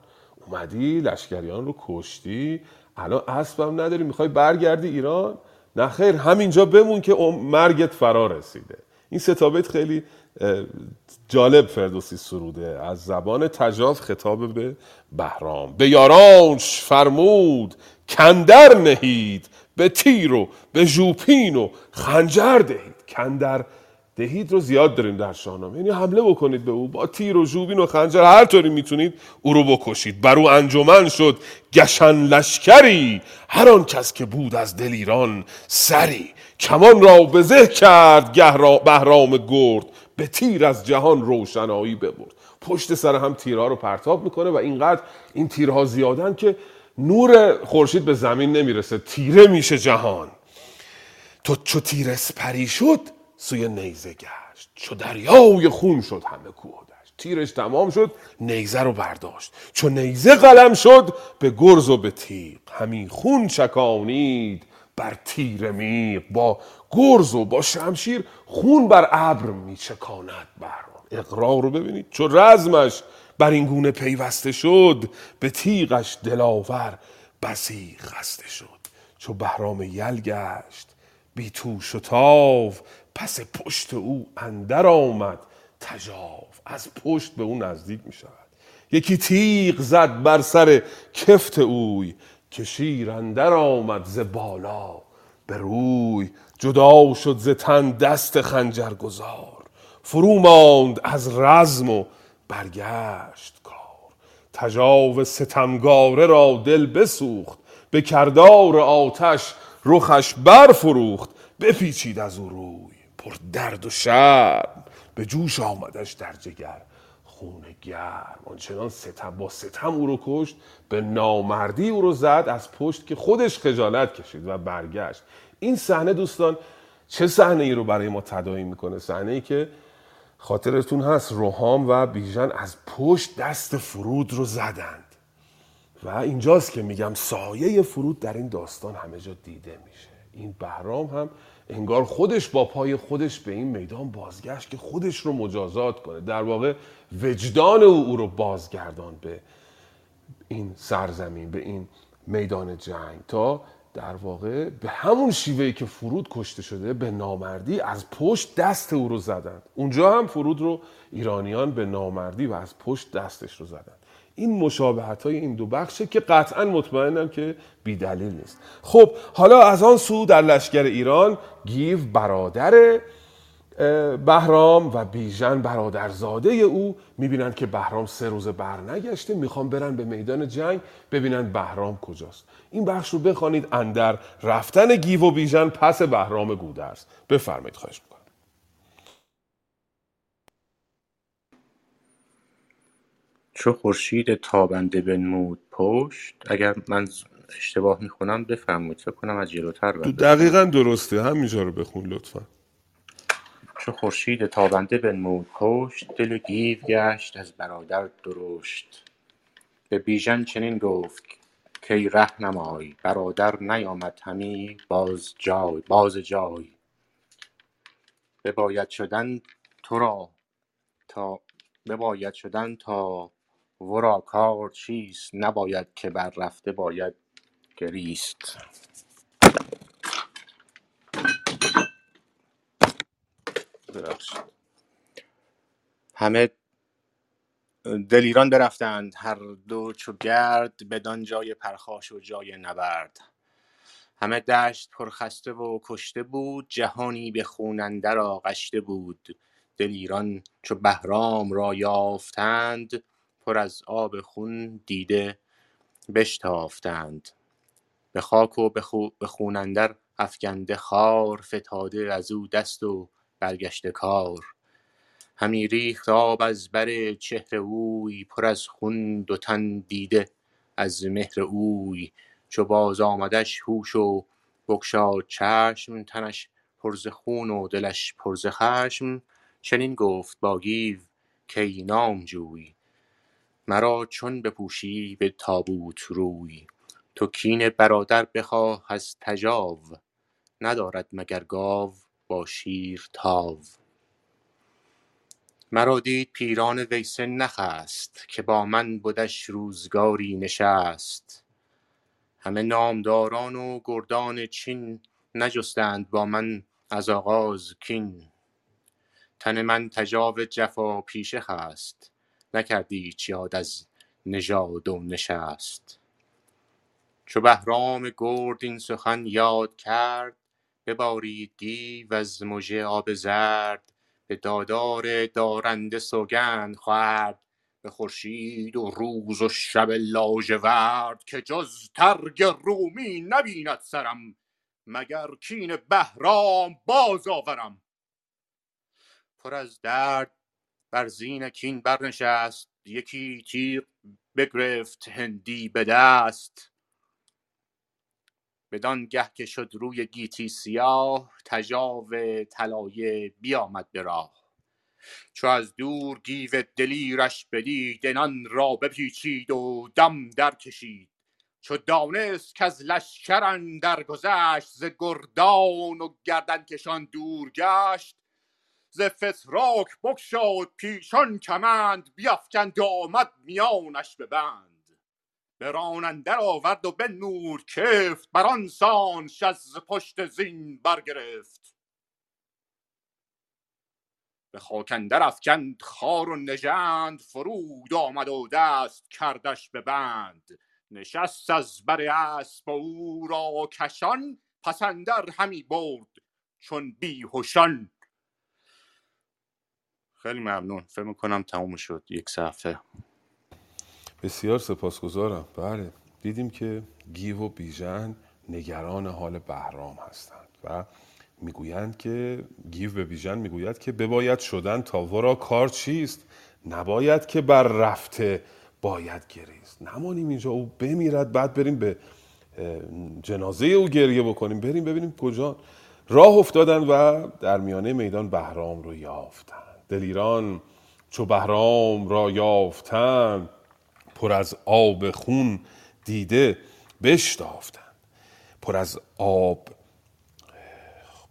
اومدی لشکریان رو کشتی الان اسبم نداری می‌خوای برگردی ایران؟ نه خیر همینجا بمون که مرگت فرا رسیده. این ستابت خیلی جالب فردوسی سروده. از زبان تجاف خطاب به بهرام. به یارانش فرمود کندر نهید به تیر و به ژوپین و خنجر دهید. کندر دهید رو زیاد داریم در شاهنامه. یعنی حمله بکنید به او با تیر و ژوبین و خنجر. هر طوری می‌تونید او رو بکشید. بر او انجمن شد. گشن لشکری. هر آن کس که بود از دل ایران سری. کمان را به زه کرد. بهرام گرد. به تیر از جهان روشنایی ببرد. پشت سر هم تیرها رو پرتاب می‌کنه و اینقدر این تیرها زیادن که نور خورشید به زمین نمی‌رسه تیره میشه جهان. تو چو تیر سپری شد سوی نیزه گشت. چو دریای خون شد همه کوه دشت. تیرش تمام شد نیزه رو برداشت. چو نیزه قلم شد به گرز و به تیغ. همین خون چکانید بر تیر میغ. با گرز و با شمشیر خون بر ابر میچکاند بهرام. اقرار رو ببینید. چو رزمش بر این گونه پیوسته شد به تیغش دلاور بسی خسته شد. چو بهرام یل گشت بی توش و پس پشت او اندر آمد. تجاو از پشت به او نزدیک می شود. یکی تیغ زد بر سر کفت اوی که شیر اندر آمد ز بالا به روی. جدا شد ز تن دست خنجر گذار فرو ماند از رزم و برگشت کار. تجاو ستمگاره را دل بسوخت. به کردار آتش رخش برفروخت. بپیچید از او روی. پر درد و شرم. به جوش آمدش در جگر. خون گرم. آنچنان ستم با ستم او رو کشت. به نامردی او رو زد. از پشت که خودش خجالت کشید و برگشت. این صحنه دوستان چه صحنه ای رو برای ما تداعی می‌کنه؟ صحنه ای که خاطرتون هست روحام و بیژن از پشت دست فرود رو زدند. و اینجاست که میگم سایه فرود در این داستان همه جا دیده میشه. این بهرام هم انگار خودش با پای خودش به این میدان بازگشت که خودش رو مجازات کنه. در واقع وجدان او او رو بازگردان به این سرزمین به این میدان جنگ تا در واقع به همون شیوهی که فرود کشته شده به نامردی از پشت دست او رو زدند. اونجا هم فرود رو ایرانیان به نامردی و از پشت دستش رو زدند. این مشابهت های این دو بخشه که قطعا مطمئنم که بیدلیل نیست. خب حالا از آن سو در لشکر ایران گیو برادر بهرام و بیژن برادرزاده او می‌بینن که بهرام سه روز برنگشته می‌خوان برن به میدان جنگ ببینن بهرام کجاست. این بخش رو بخوانید اندر رفتن گیو و بیژن پس بهرام گودرز. بفرمایید خواهش می‌کنم. چو خورشید تابنده بنمود پشت اگر من اشتباه می‌خونم بفرمایید. فکر کنم از جلوتر دقیقا درسته. همینجا رو بخون لطفا. چو خورشید تابنده بنمود پشت دل گیو گشت از برادر درشت. به بیژن چنین گفت کای رهنمای برادر نیامد همی باز جای باز جای. بباید شدن تو را تا بباید شدن تا ورا کار چیست؟ نباید که بر رفته باید گریست. ببخشید. همه دلیران برفتند. هر دو چو گرد بدان جای پرخاش و جای نبرد. همه دشت پرخسته و کشته بود. جهانی به خون اندر آغشته بود. دلیران چو بهرام را یافتند پر از آب خون دیده بشتافتند. به خاک و به خون اندر افگنده خار فتاده از او دست و برگشته کار. همی ریخت آب از بر چهر اوی پر از خون دو تن دیده از مهر اوی. چو باز آمدش هوش و بگشاد چشم تنش پر ز خون و دلش پر ز خشم. چنین گفت با گیو کای نامجوی مرا چون بپوشی به تابوت روی. تو کین برادر بخواه از تژاو ندارد مگر گاو؟ با شیر تاو. مرا دید پیران ویسه نخست که با من بدش روزگاری نشست. همه نامداران و گردان چین نجستند با من از آغاز کین. تن من تجاو جفا پیشه خست نکردی یاد از نژاد و نشست. چو بهرام گرد این سخن یاد کرد ببارید دیو از مژه آب زرد به دادار دارنده سوگند خورد به خورشید و روز و شب لاژورد که جز ترگ رومی نبیند سرم مگر کین بهرام باز آورم. پر از درد بر زین کین برنشست یکی تیغ بگرفت هندی به دست. بدانگه که شد روی گیتی سیاه تژاو طلایه بیامد به راه. چو از دور گیو دلیرش بدید انان را بپیچید و دم درکشید. چو دانست کز لشکر اندر گذشت ز گردان و گردنکشان دور گشت. ز فتراک بگشاد پیشان کمند بیفکند و آمد میانش به بند. به ران اندر آورد و بنمود کفت بر آن سانش از پشت زین برگرفت. به خاک اندر افکند خوار و نژند فرود آمد و دست کردش به بند. نشست از بر اسپ و او را کشان پس اندر همی برد چون بیهشان خیلی ممنون. فکر می‌کنم تموم شد. یک صفحه. بسیار سپاسگزارم. بله دیدیم که گیو و بیژن نگران حال بهرام هستند و می‌گویند که گیو به بیژن می‌گوید که بباید شدن تا ورا کار چیست؟ نباید که بر رفته باید گریست. نمانیم اینجا او بمیرد بعد بریم به جنازه او گریه بکنیم. بریم ببینیم کجا راه افتادن و در میانه میدان بهرام رو یافتند دلیران چو بهرام را یافتند پر از آب خون دیده بشتافتند پر از آب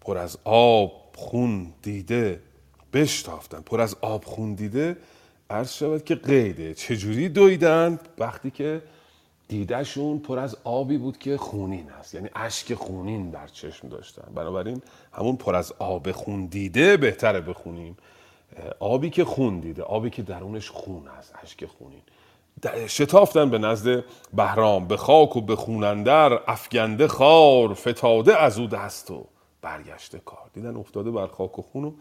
پر از آب خون دیده بشتافتن پر از آب خون دیده عرض شود که قیده. چجوری دویدند؟ وقتی که دیدهشون پر از آبی بود که خونین است. یعنی اشک خونین در چشم داشتن. بنابراین همون پر از آب خون دیده بهتره بخونیم. آبی که خون دیده آبی که درونش خون است اشک خونین. شتافتن به نزد بهرام به خاک و به خونندر افگنده خار فتاده از او دست و برگشته کار. دیدن افتاده بر خاک و خون و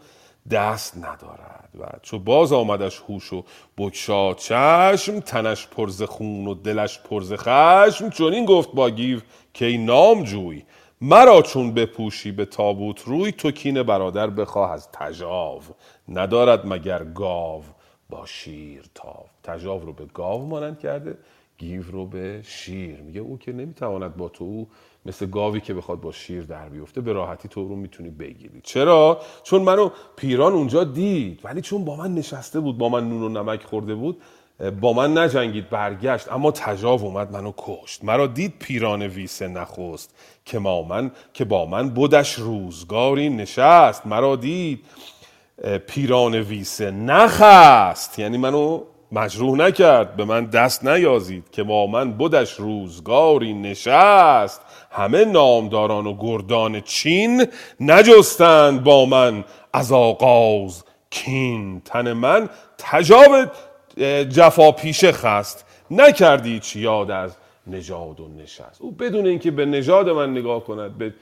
دست ندارد. و چو باز آمدش هوش و بگشاد چشم تنش پرز خون و دلش پرز خشم. چون این گفت با گیو که نام جوی مرا چون بپوشی به تابوت روی تو کین برادر بخواه از تژاو. ندارد مگر گاو. با شیر تاو. تژاو رو به گاو مانند کرده گیو رو به شیر. میگه او که نمی‌تواند با تو مثل گاوی که بخواد با شیر در بیفته به راحتی تو رو می‌تونی بگیری. چرا؟ چون منو پیران اونجا دید. ولی چون با من نشسته بود با من نون و نمک خورده بود با من نجنگید برگشت. اما تجاو اومد منو کشت. مرا دید پیران ویسه نخست که ما من که با من بودش روزگاری نشست. مرا دید پیران ویسه نخست. یعنی منو مجروح نکرد به من دست نیازید که با من بودش روزگاری نشست. همه نامداران و گردان چین نجستند با من از آغاز. کین تن من تجاب جفا پیشه خست. نکردی چی یاد از نژاد و نشست؟ او بدون اینکه به نژاد من نگاه کند به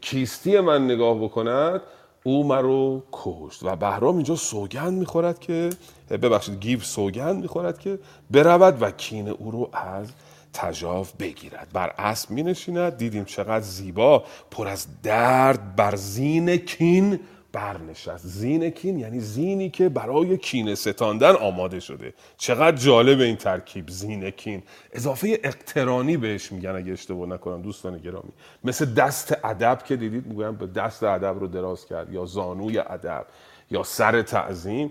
کیستی من نگاه بکند او مرا کشت و بهرام اینجا سوگند می‌خورد که ببخشید گیو سوگند می‌خورد که برود و کین او رو از تجاو بگیرد. بر اسب می نشیند دیدیم چقدر زیبا. پر از درد بر زین کین برنشست. زین کین یعنی زینی که برای کینه ستاندن آماده شده. چقدر جالب این ترکیب زین کین. اضافه اقترانی بهش میگن اگه اشتباه نکنم دوستان گرامی. مثل دست ادب که دیدید میگن به دست ادب رو دراز کرد. یا زانوی ادب یا سر تعظیم.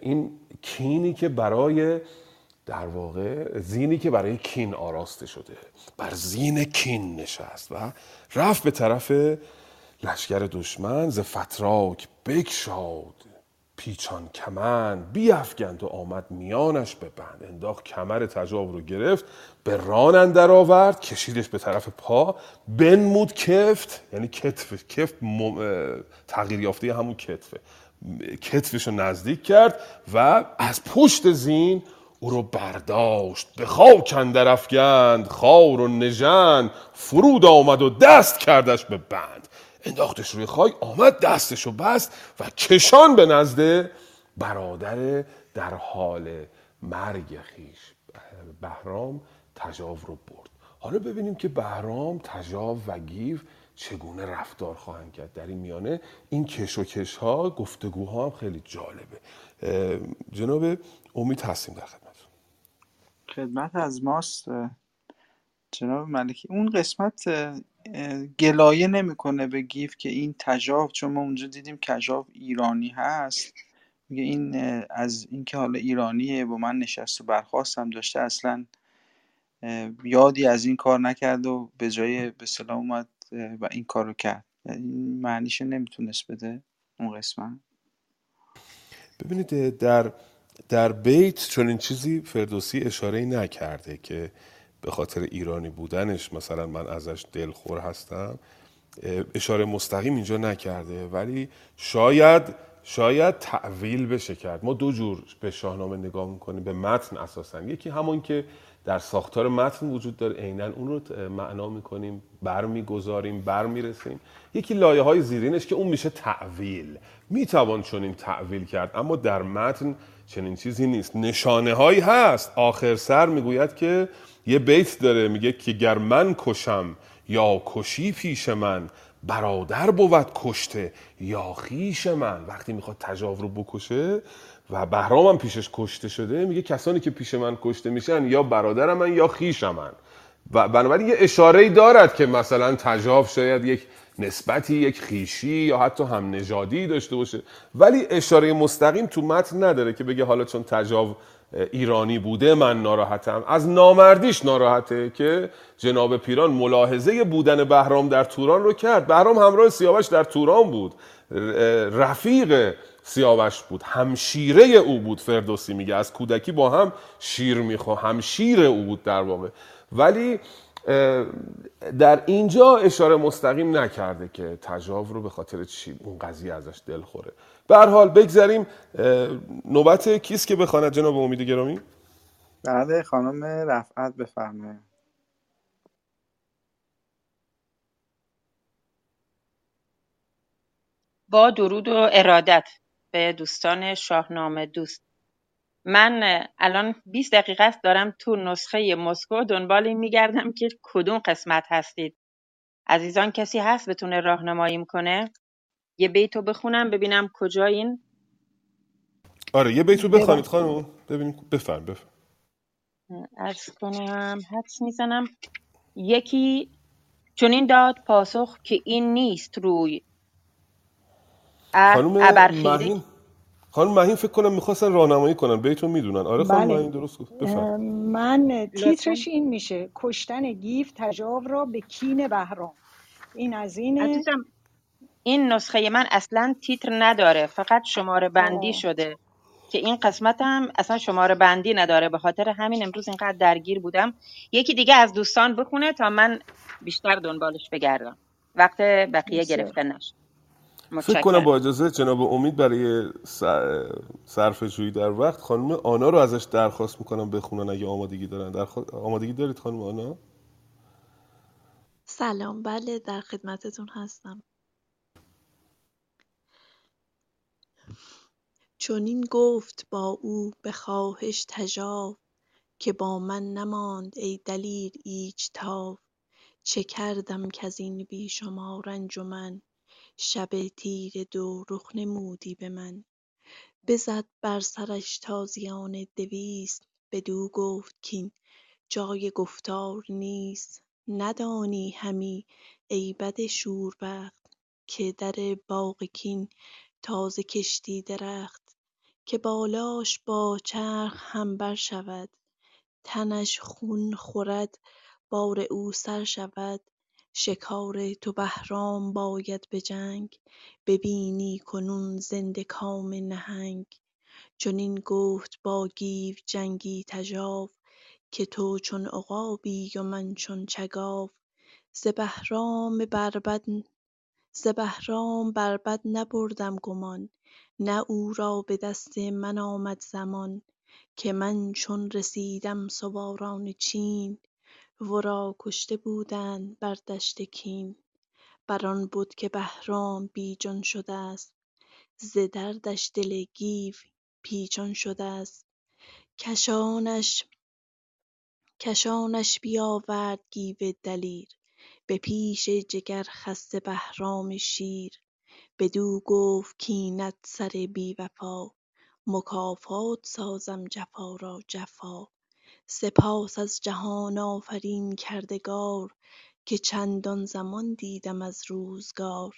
این کینی که برای در واقع زینی که برای کین آراسته شده. بر زین کین نشست و رفت به طرف لشکر دشمن ز فتراک بگشاد. پیچان کمند بیافگند و آمد میانش به بند. انداخت کمر تجاو رو گرفت به ران اندر آورد کشیدش به طرف پا. بنمود کفت یعنی کتف کفت تغییر یافته همون کتفه. کتفش رو نزدیک کرد و از پشت زین او رو برداشت. به خاک اندر افگند خار و نژند فرود آمد و دست کردش به بند. انداختش روی خاک آمد دستش رو بست و کشان به نزد برادر در حال مرگ خیش. بهرام تجاو رو برد. حالا ببینیم که بهرام تجاو و گیو چگونه رفتار خواهند کرد. در این میانه این کش و کش ها گفتگوها هم خیلی جالبه. جناب امید هستیم در خدمت خدمت از ماست. جناب ملکی اون قسمت گلایه نمی‌کنه به گیف که این تجاو چون ما اونجا دیدیم کجاو ایرانی هست. میگه این از اینکه حالا ایرانیه با من نشست و برخواستم داشته اصلا یادی از این کار نکرد و به جای به سلام اومد و این کارو کرد. این معنیش نمی‌تونست بده اون قسمت. ببینید در در بیت چون این چیزی فردوسی اشاره نکرده که به خاطر ایرانی بودنش مثلا من ازش دلخور هستم اشاره مستقیم اینجا نکرده ولی شاید شاید تعویل بشه کرد. ما دو جور به شاهنامه نگاه می‌کنیم به متن اساسا. یکی همون که در ساختار متن وجود داره. عینا اون رو معنا می‌کنیم برمیگذاریم برمیرسیم. یکی لایه های زیرینش که اون میشه تعویل. می‌توان چون این تعویل کرد اما در متن چنین چیزی نیست. نشانه هایی هست. آخر سر می‌گوید که یه بیت داره میگه که گر من کشم یا کشی پیش من برادر بود کشته یا خیش من. وقتی می‌خواد تجاو رو بکشه و بهرام هم پیشش کشته شده میگه کسانی که پیش من کشته میشن یا برادر من یا خیش من. و بنابراین یه اشاره دارد که مثلا تجاو شاید یک نسبتی یک خیشی یا حتی هم نژادی داشته باشه. ولی اشاره مستقیم تو متن نداره که بگه حالا چون تجاو ایرانی بوده من ناراحتم. از نامردیش ناراحته که جناب پیران ملاحظه بودن بهرام در توران رو کرد. بهرام همراه سیاوش در توران بود. رفیق سیاوش بود. همشیره او بود فردوسی میگه. از کودکی با هم شیر میخوا همشیر او بود در واقع. ولی در اینجا اشاره مستقیم نکرده که تجاو رو به خاطر چی اون قضیه ازش دل خوره. به حال بگذاریم نوبت کیست که بخواند؟ جناب امید گرامی؟ بله خانم رفعت بفرمایید. با درود و ارادت. به دوستان شاهنامه دوست. من الان 20 دقیقه است دارم تو نسخه مسکو دنبال میگردم که کدوم قسمت هستید. عزیزان کسی هست بتونه راهنمایی کنه یه بیتو بخونم ببینم کجایین آره یه بیتو بخوانید خانم. ببینیم بفرم بفرم. ارز کنم حدس می‌زنم. یکی چنین داد پاسخ که این نیست روی. خانم مهین خانم مهین فکر کنم می‌خواستن راهنمایی کنن. بیتون می‌دونن. آره خانم بله. مهین درست گفت. من تیترش این میشه. کشتن گیف تجاو را به کین بهرام. این از اینه این نسخه من اصلا تیتر نداره. فقط شماره بندی آه. شده. که این قسمت هم اصلا شماره بندی نداره. به خاطر همین امروز اینقدر درگیر بودم. یکی دیگه از دوستان بخونه تا من بیشتر دنبالش بگردم. وقت بقیه گرفته نشه. فکر کنم با اجازه جناب امید برای صرف جویی در وقت خانم آنا رو ازش درخواست می‌کنم بخونن اگه آمادگی دارن. درخواست... آمادگی دارید خانم آنا؟ سلام. بله در خدمتتون هستم. چنین گفت با او به خواهش تژاو که با من نماند ای دلیر ایچ تاو چه کردم کزین بی شمار انجمن؟ شب تیره دو رخ نمودی به من. بزد بر سرش تازیان دویست بدو گفت کین جای گفتار نیست. ندانی همی ای بد شوربخت که در باغ کین تازه کشتی درخت. که بالاش با چرخ هم بر شود. تنش خون خورد بار او سر شود. شکار تو بهرام باید به جنگ ببینی کنون زنده کام نهنگ. چنین گفت با گیو جنگی تژاو که تو چون عقابی و من چون چگاو. ز بهرام بربد نبردم گمان نه او را به دست من آمد زمان. که من چون رسیدم سواران چین ورا کشته بودند بر دشت کین بر آن بد که بهرام بیجان شده است. ز دردش دل گیو پیچان شده است. کشانش کشانش بیاورد گیو دلیر. به پیش جگرخسته بهرام شیر. بدو گفت کاینت سر بی وفا مکافات سازم جفا را جفا. سپاس از جهان آفرین کردگار که چندان زمان دیدم از روزگار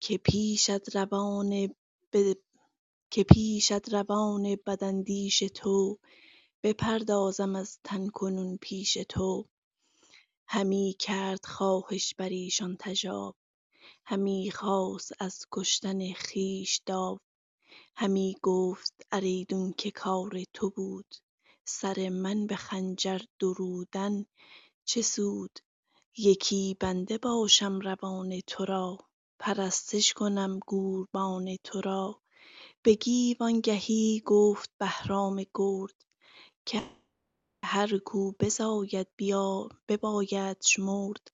که پیشت روان بداندیش تو بپردازم از تن کنون پیش تو. همی کرد خواهش بر ایشان تژاو همی خواست از کشتن خویش داو همی گفت اریدون که کار تو بود. سر من به خنجر درودن چه سود؟ یکی بنده باشم روان تو را پرستش کنم گوربان تو را به گیو آنگهی گفت بهرام گرد که هر کو بزاید بباید شمرد.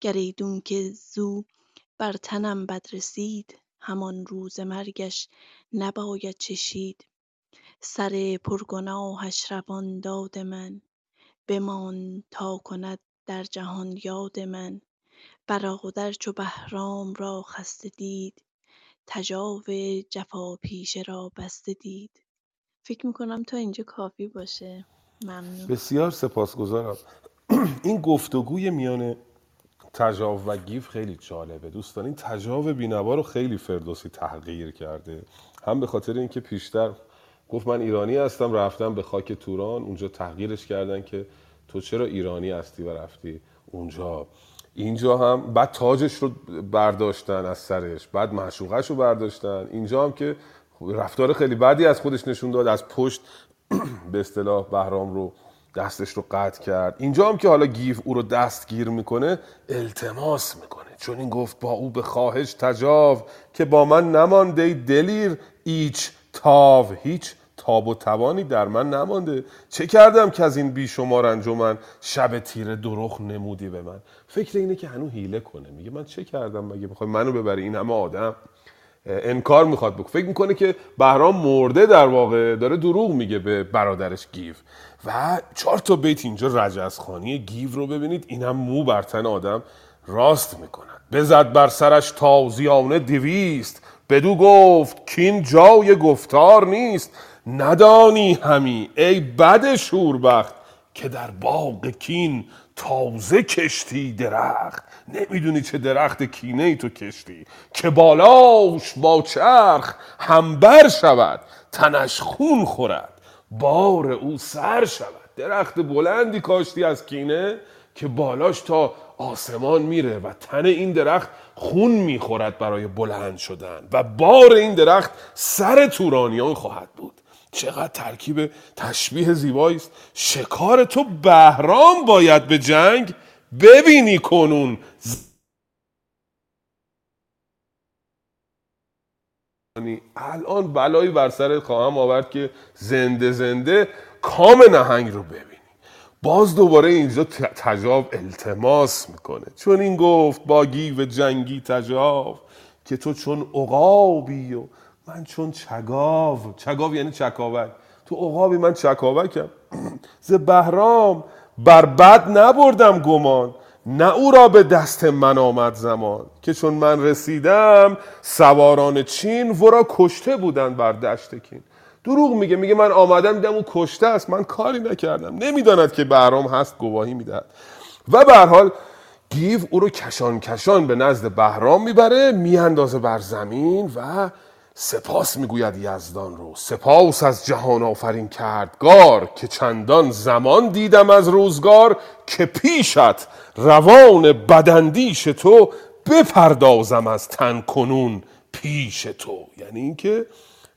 گر ایدون که زو بر تنم بد رسید همان روز مرگش نباید چشید. سر پرگناهش روان داد من. بماند تا کند در جهان یاد من. برادر چو بهرام را خسته دید. تژاو جفاپیشه را بسته دید. فکر می‌کنم تا اینجا کافی باشه. ممنون. بسیار سپاسگزارم. این گفتگوی میان تجاو و گیف خیلی جالبه. دوستان این تجاو بینوا رو خیلی فردوسی تحقیر کرده. هم به خاطر اینکه پیشتر گفت من ایرانی هستم رفتم به خاک توران اونجا تحقیرش کردن که تو چرا ایرانی هستی و رفتی اونجا. اینجا هم بعد تاجش رو برداشتن از سرش بعد معشوقش رو برداشتن. اینجا هم که رفتار خیلی بدی از خودش نشون داد از پشت به اصطلاح بهرام رو دستش رو قطع کرد. اینجا هم که حالا گیف او رو دستگیر می‌کنه التماس می‌کنه. چون این گفت با او به خواهش تجاو که با من نمانده دلیر ایچ تاو هیچ تاب و توانی در من نمانده. چه کردم که از این بیشمار انجمن؟ شب تیره دروغ نمودی به من. فکر اینه که هنو هیله کنه. میگه من چه کردم مگه بخوای منو ببری؟ این همه آدم انکار می‌خواد بکنه. فکر می‌کنه که بهرام مرده در واقع. داره دروغ میگه به برادرش گیو و چهار تا بیت اینجا رجزخانی گیو رو ببینید. اینم مو بر تن آدم راست می‌کند. بزد بر سرش تازیانه دویست. بدو گفت کین جای گفتار نیست. ندانی همی ای بد شوربخت که در باغ کین تازه کشتی درخت. نمی‌دونی چه درخت کینه ای تو کشتی. که بالاش با چرخ همبر شود تنش خون خورد. بار او سر شود. درخت بلندی کاشتی از کینه که بالاش تا آسمان میره و تن این درخت خون می‌خورد برای بلند شدن. و بار این درخت سر تورانیان خواهد بود. چقدر ترکیب تشبیه زیبایی است. شکار تو بهرام باید به جنگ ببینی کنون. الان بلایی بر سرت خواهم آورد که زنده زنده کام نهنگ رو ببینی. باز دوباره اینجا تجاو التماس می‌کنه. چون این گفت با گیو جنگی تجاو که تو چون عقابی و من چون چگاو چگاو یعنی چکاوک تو عقابی من چکاوکم ز بهرام بر بد نبردم گمان. نه او را به دست من آمد زمان. که چون من رسیدم سواران چین ورا کشته بودن بر دشت کین. دروغ میگه میگه من آمدم دیدم او کشته است. من کاری نکردم. نمی‌داند که بهرام هست گواهی می‌دهد. و به حال گیو او رو کشان کشان به نزد بهرام می‌بره میاندازه بر زمین و سپاس می‌گوید یزدان رو. سپاس از جهان آفرین کردگار که چندان زمان دیدم از روزگار که پیشت روان بدندیش تو بپردازم از تن کنون پیش تو. یعنی اینکه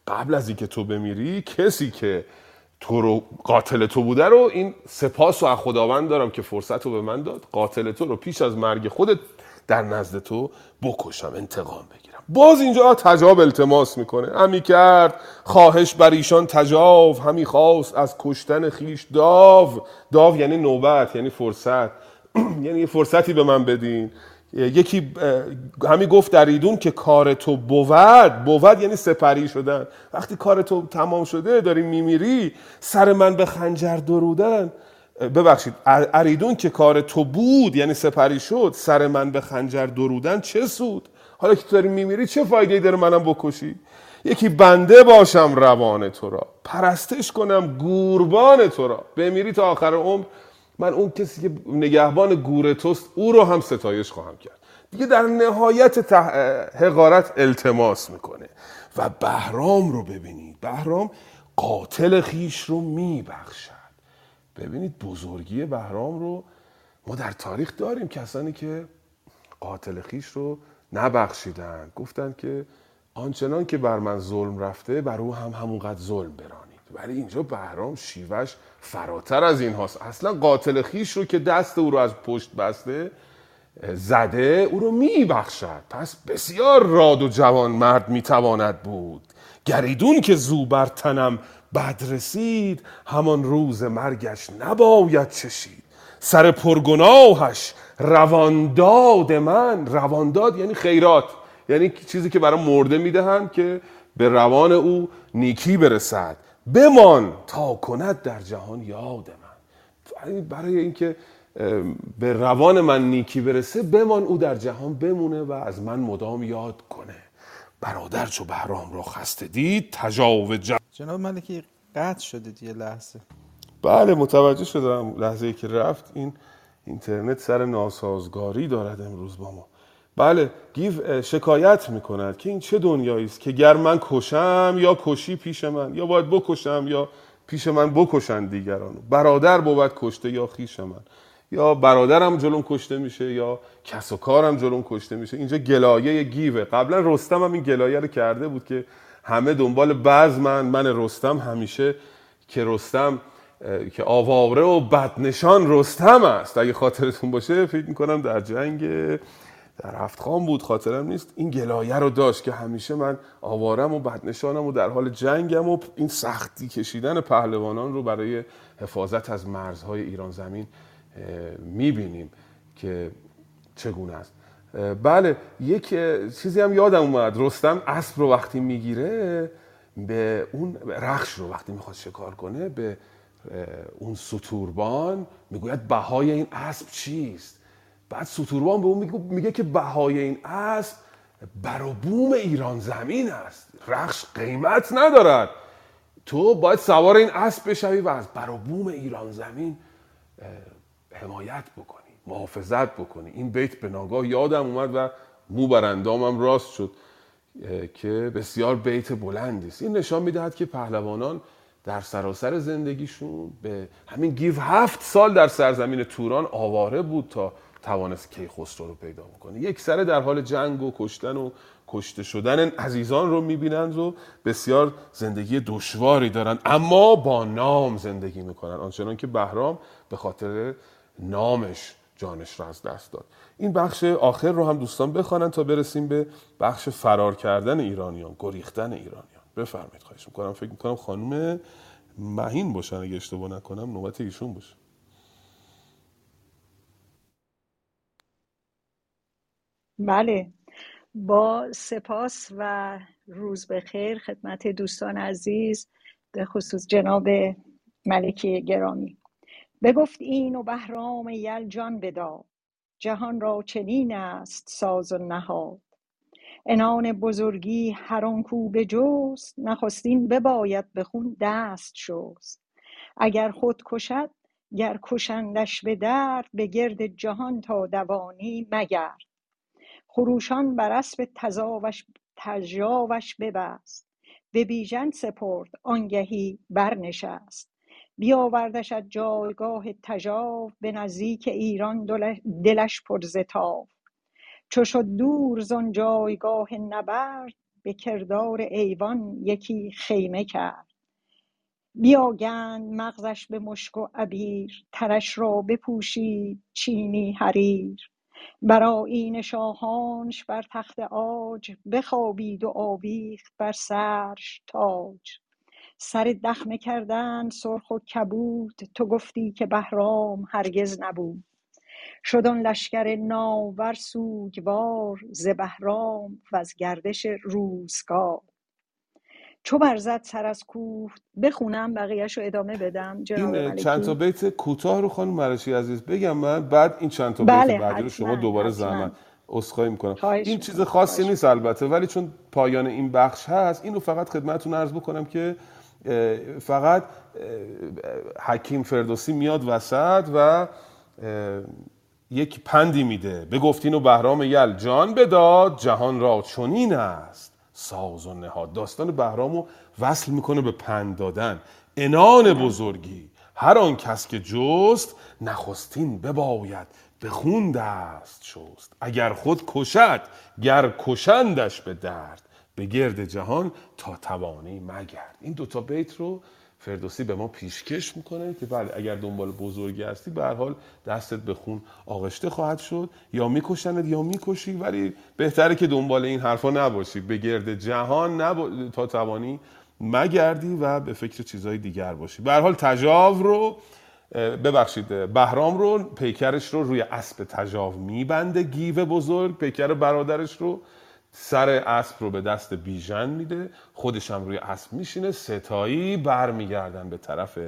قبل از اینکه تو بمیری کسی که تو رو قاتل تو بوده رو این سپاس و از خداوند دارم که فرصت رو به من داد قاتل تو رو پیش از مرگ خودت در نزد تو بکشم انتقام بگیرم باز اینجا تجاب التماس می‌کنه. همی کرد خواهش بر ایشان تجاو همی خواست از کشتن خیش داو. داو یعنی نوبت یعنی فرصت. یعنی یه فرصتی به من بدین. یکی همی گفت در ایدون که کار تو بود. بود یعنی سپری شدن. وقتی کار تو تمام شده داری میمیری سر من به خنجر درودن. ببخشید اریدون که کار تو بود یعنی سپری شد سر من به خنجر درودن چه سود؟ حالا که تو داری میمیری چه فایده داره منم بکشی؟ یکی بنده باشم روان تو را. پرستش کنم گوربان تو را. بمیری تا آخر عمر. من اون کسی که نگهبان گور توست او رو هم ستایش خواهم کرد. دیگه در نهایت تح... حقارت التماس می‌کنه. و بهرام رو ببینید. بهرام قاتل خیش رو میبخشد. ببینید بزرگی بهرام رو ما در تاریخ داریم. کسانی که قاتل خیش رو نبخشیدن. گفتن که آنچنان که بر من ظلم رفته بر او هم همونقدر ظلم برانید. ولی اینجا بهرام شیوش فراتر از این هاست. اصلا قاتل خیش رو که دست او رو از پشت بسته زده او رو میبخشد. پس بسیار راد و جوان مرد می‌تواند بود. گریدون که زو بر تنم بد رسید همان روز مرگش نباید چشید. سر پرگناهش روانداد من. روانداد یعنی خیرات. یعنی چیزی که برای مرده می‌دهند که به روان او نیکی برسد. بمان تا کند در جهان یاد من. برای اینکه به روان من نیکی برسه بمان او در جهان بمونه و از من مدام یاد کنه. برادر چو بهرام را خسته دید تجاو جناب ملکی قطع شدید یه لحظه. بله متوجه شدم لحظه ای که رفت. این اینترنت سر ناسازگاری دارد امروز با ما. بله گیو شکایت می‌کند که این چه دنیایی است که گر من کشم یا کشی پیش من یا باید بکشم یا پیش من بکشن دیگران. برادر بود کشته یا خیش من. یا برادرم جلوم کشته میشه یا کس و کارم جلوم کشته میشه. اینجا گلایه گیوه. قبلا رستم هم این گلایه رو کرده بود که همه دنبال بعض من من رستم همیشه که رستم که آواره و بدنشان رستم است. اگه خاطرتون باشه فکر می‌کنم در جنگ در خان بود خاطرم نیست. این گلایه رو داشت که همیشه من آوارم و بدنشانم و در حال جنگم و این سختی کشیدن پهلوانان رو برای حفاظت از مرزهای ایران زمین می‌بینیم که چگونه است. بله یک چیزی هم یادم اومد. رستم اسب رو وقتی می‌گیره به اون رخش رو وقتی می‌خواد شکار کنه به اون سطوربان می‌گوید بهای این اسب چیست؟ بعد سطوربان به اون میگه که بهای این اسب بر بوم ایران زمین است. رخش قیمت ندارد. تو باید سوار این اسب بشوی و از بر بوم ایران زمین حمایت بکنی محافظت بکنی. این بیت به ناگاه یادم اومد و مو بر اندامم راست شد که بسیار بیت بلندی است. این نشان می‌دهد که پهلوانان در سراسر زندگیشون به همین گیو هفت سال در سرزمین توران آواره بود تا توانست کیخسرو رو پیدا بکنه. یک سره در حال جنگ و کشتن و کشته شدن عزیزان رو می‌بینند و بسیار زندگی دشواری دارند. اما با نام زندگی می‌کنن آنچنان که بهرام به خاطر نامش جانش را از دست داد. این بخش آخر رو هم دوستان بخوانند تا برسیم به بخش فرار کردن ایرانیان گریختن ایرانیان. بفرمایید خواهش می‌کنم. فکر می‌کنم خانم مهین باشن. اگه اشتباه نکنم نوبت ایشون باشه. بله. با سپاس و روز بخیر خدمت دوستان عزیز به خصوص جناب ملکی گرامی. بگفت این و بهرام یل جان بداد جهان را چنین است ساز و نهاد. عنان بزرگی هر آن کو بجست نخستین بباید به خون دست شست. اگر خود کشد گر کشندش به درد به گرد جهان تا دوانی مگرد خروشان بر اسب تذاوش تژاوش ببست. به بیژن سپرد آنگهی برنشست. بیاوردش از جایگاه تژاو به نزدیک ایران دلش پر ز تاو. چو شد دور زان جایگاه نبرد به کردار ایوان یکی خیمه کرد. بیاگند مغزش به مشک و عبیر تنش را بپوشید چینی حریر. بر آیین شاهانش بر تخت عاج بخوابید و آویخت بر سرش تاج. سر دخمه کردند سرخ و کبود تو گفتی که بهرام هرگز نبود. شد آن لشکر نامور سوگوار ز بهرام وز گردش روزگار. چو برزد سر از کوه بخونم بقیهش رو ادامه بدم. جناب این ملکی. چند تا بیت کوتاه رو خانم مرشی عزیز بگم من بعد این چند تا بیت بله بعدی رو شما دوباره زحمت اسخای می‌کنم. این چیز خاصی خواهش نیست البته ولی چون پایان این بخش هست اینو فقط خدمتتون عرض بکنم که فقط حکیم فردوسی میاد وسط و یک پندی میده. بگفتین و بهرام یل. جان بداد جهان را چنین است. ساز و نهاد. داستان بهرام رو وصل می‌کنه به پند دادن. انان بزرگی. هر آن کس که جست نخستین بباید به خون دست شست. اگر خود کشد گر کشندش به درد. به گرد جهان تا توانی مگرد. این دوتا بیت رو فردوسی به ما پیشکش می‌کنه که بله اگر دنبال بزرگی هستی به هر حال دستت به خون آغشته خواهد شد. یا می‌کشند یا می‌کشی ولی بهتره که دنبال این حرفا نباشی. به گرد جهان نبا... تا توانی مگردی و به فکر چیزهای دیگر باشی. به هر حال تجاو رو ببخشید بهرام رو پیکرش رو روی اسب تجاو میبنده گیو بزرگ پیکر برادرش رو سر اسب رو به دست بیژن میده خودش هم روی اسب میشینه ستایی برمیگردن به طرف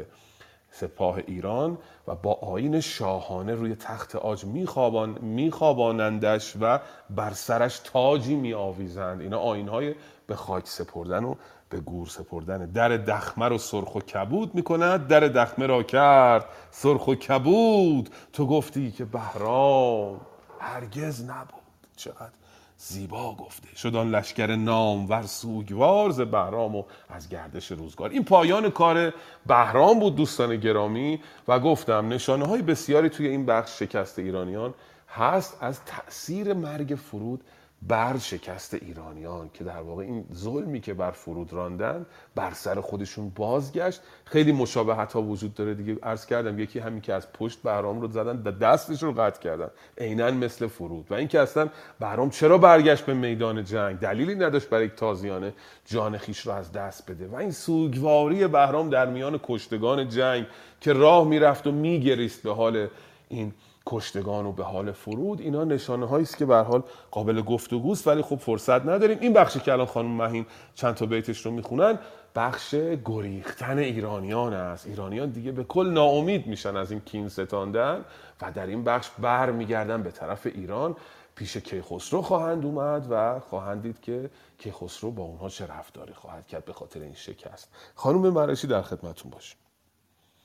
سپاه ایران و با آین شاهانه روی تخت آج میخوابان میخوابانندش و بر سرش تاجی میآویزند. اینا آینهای به خاک سپردن و به گور سپردن. در دخمه رو سرخ و کبود می‌کند. در دخمه را کرد. سرخ و کبود. تو گفتی که بهرام هرگز نبود. چقدر زیبا گفته شد آن لشکر نامور سوگوار ز بهرام و از گردش روزگار. این پایان کار بهرام بود دوستان گرامی و گفتم نشانه های بسیاری توی این بخش شکست ایرانیان هست از تأثیر مرگ فرود بر شکست ایرانیان که در واقع این ظلمی که بر فرود راندن بر سر خودشون بازگشت. خیلی مشابهت ها وجود داره دیگه. عرض کردم یکی همین که از پشت بهرام رو زدن و دستش رو قطع کردن. عینا مثل فرود. و اینکه اصلا بهرام چرا برگشت به میدان جنگ؟ دلیلی نداشت برای یک تازیانه جان خیش رو از دست بده. و این سوگواری بهرام در میان کشتگان جنگ که راه می‌رفت و میگریست به حال این کشتگان و به حال فرود. اینا نشانه هایی است که به حال قابل گفتگوست ولی خب فرصت نداریم. این بخشی که الان خانم مهین چند تا بیتش رو می‌خونن بخش گریختن ایرانیان است. ایرانیان دیگه به کل ناامید میشن از این کین ستاندن و در این بخش بر میگردن به طرف ایران. پیش کیخسرو خواهند اومد و خواهند دید که کیخسرو با اونها چه رفتاری خواهد کرد به خاطر این شکست. خانم مرشی در خدمتون باشیم.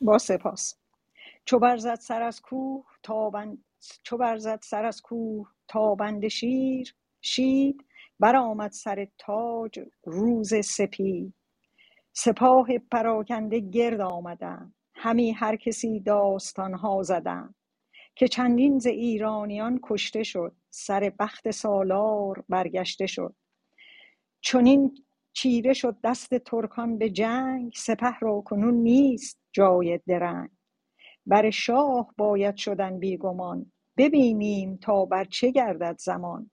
با سپاس. چو برزد سر از کوه تابند چو برزد سر از کوه تابند شیر شید. برآمد سر تاج روز سپید. سپاه پراکنده گرد آمدند. همی هر کسی داستان ها زدند. که چندین ز ایرانیان کشته شد. سر بخت سالار برگشته شد. چنین چیره شد دست ترکان به جنگ. سپه را کنون نیست جای درنگ. بر شاه باید شدن بیگمان. ببینیم تا بر چه گردد زمان.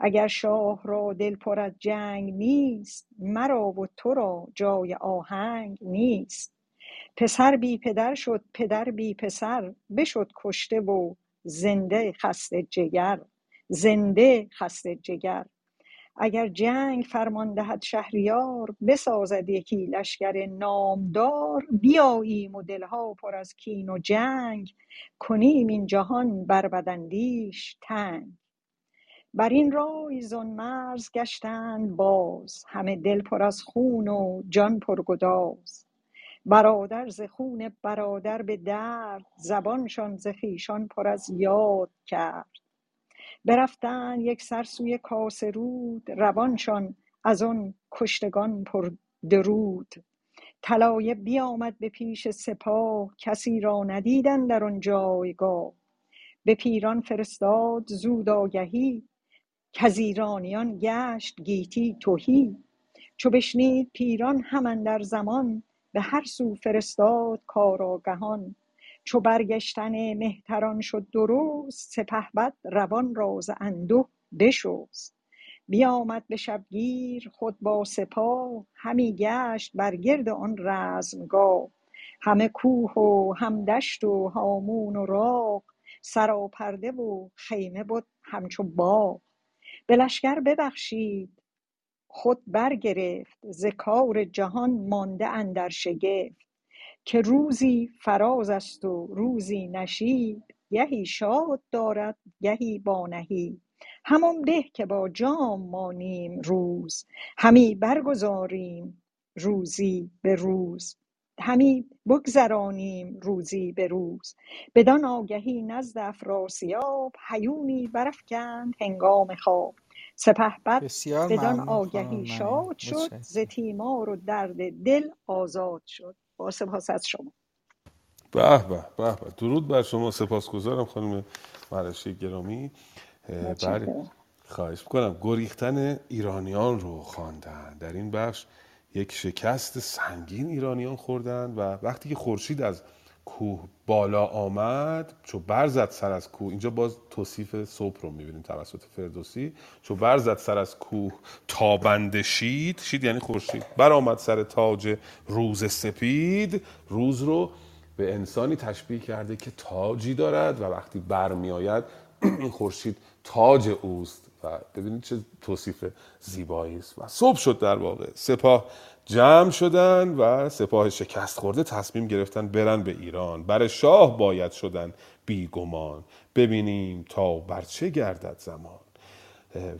اگر شاه را دل پر از جنگ نیست مرا و تو را جای آهنگ نیست. پسر بی پدر شد پدر بی پسر. بشد کشته و زنده خسته جگر. زنده خسته جگر. اگر جنگ فرمان دهد شهریار بسازد یکی لشکر نامدار. بیاییم و دلها پر از کین و جنگ کنیم این جهان بر بداندیش تنگ. بر این رای زان مرز گشتند باز همه دل پر از خون و جان پر گداز. برادر ز خون برادر به درد زبانشان ز خویشان پر از یاد کرد. برفتند یک سر سوی کاسرود روانشان از آن کشتگان پر درود. طلایه بیامد به پیش سپاه کسی را ندیدند در آن جایگاه. به پیران فرستاد زود آگهی کز ایرانیان گشت گیتی تهی. چو بشنید پیران هم اندر زمان به هر سو فرستاد کارآگهان. چو برگشتن مهتران شد درست سپهبد روان را ز انده بشست. بیامد به شبگیر خود با سپاه همی گشت بر گرد آن رزمگاه. همه کوه و هم دشت و هامون و راغ سراپرده و خیمه بد همچو باغ. به لشکر ببخشید خود برگرفت ز کار جهان مانده اندر شگفت. که روزی فراز است و روزی نشیب گهی شاد دارد گهی با نهیب همان به که با جام مانیم روز همی برگزاریم روزی به روز. همی بگذرانیم روزی به روز. بدان آگهی نزد افراسیاب هیونی برافگند هنگام خواب. سپهبد بدان آگهی شاد شد ز تیمار و درد دل آزاد شد. با سپاس از شما. به به به به. درود بر شما سپاسگزارم خانم مرشی گرامی. بله. خواهش می‌کنم. گریختن ایرانیان رو خواندن. در این بخش یک شکست سنگین ایرانیان خوردن و وقتی که خورشید از کوه بالا آمد چو برزد سر از کوه. اینجا باز توصیف صبح رو می‌بینیم توسط فردوسی. چو برزد سر از کوه تابنده شید. شید یعنی خورشید. برآمد سر تاج روز سپید. روز رو به انسانی تشبیه کرده که تاجی دارد و وقتی برمیآید این خورشید تاج اوست. و ببینید چه توصیف زیبایی است. و صبح شد در واقع. سپاه جمع شدن و سپاه شکست خورده تصمیم گرفتن برن به ایران. بر شاه باید شدن بیگمان ببینیم تا بر چه گردد زمان.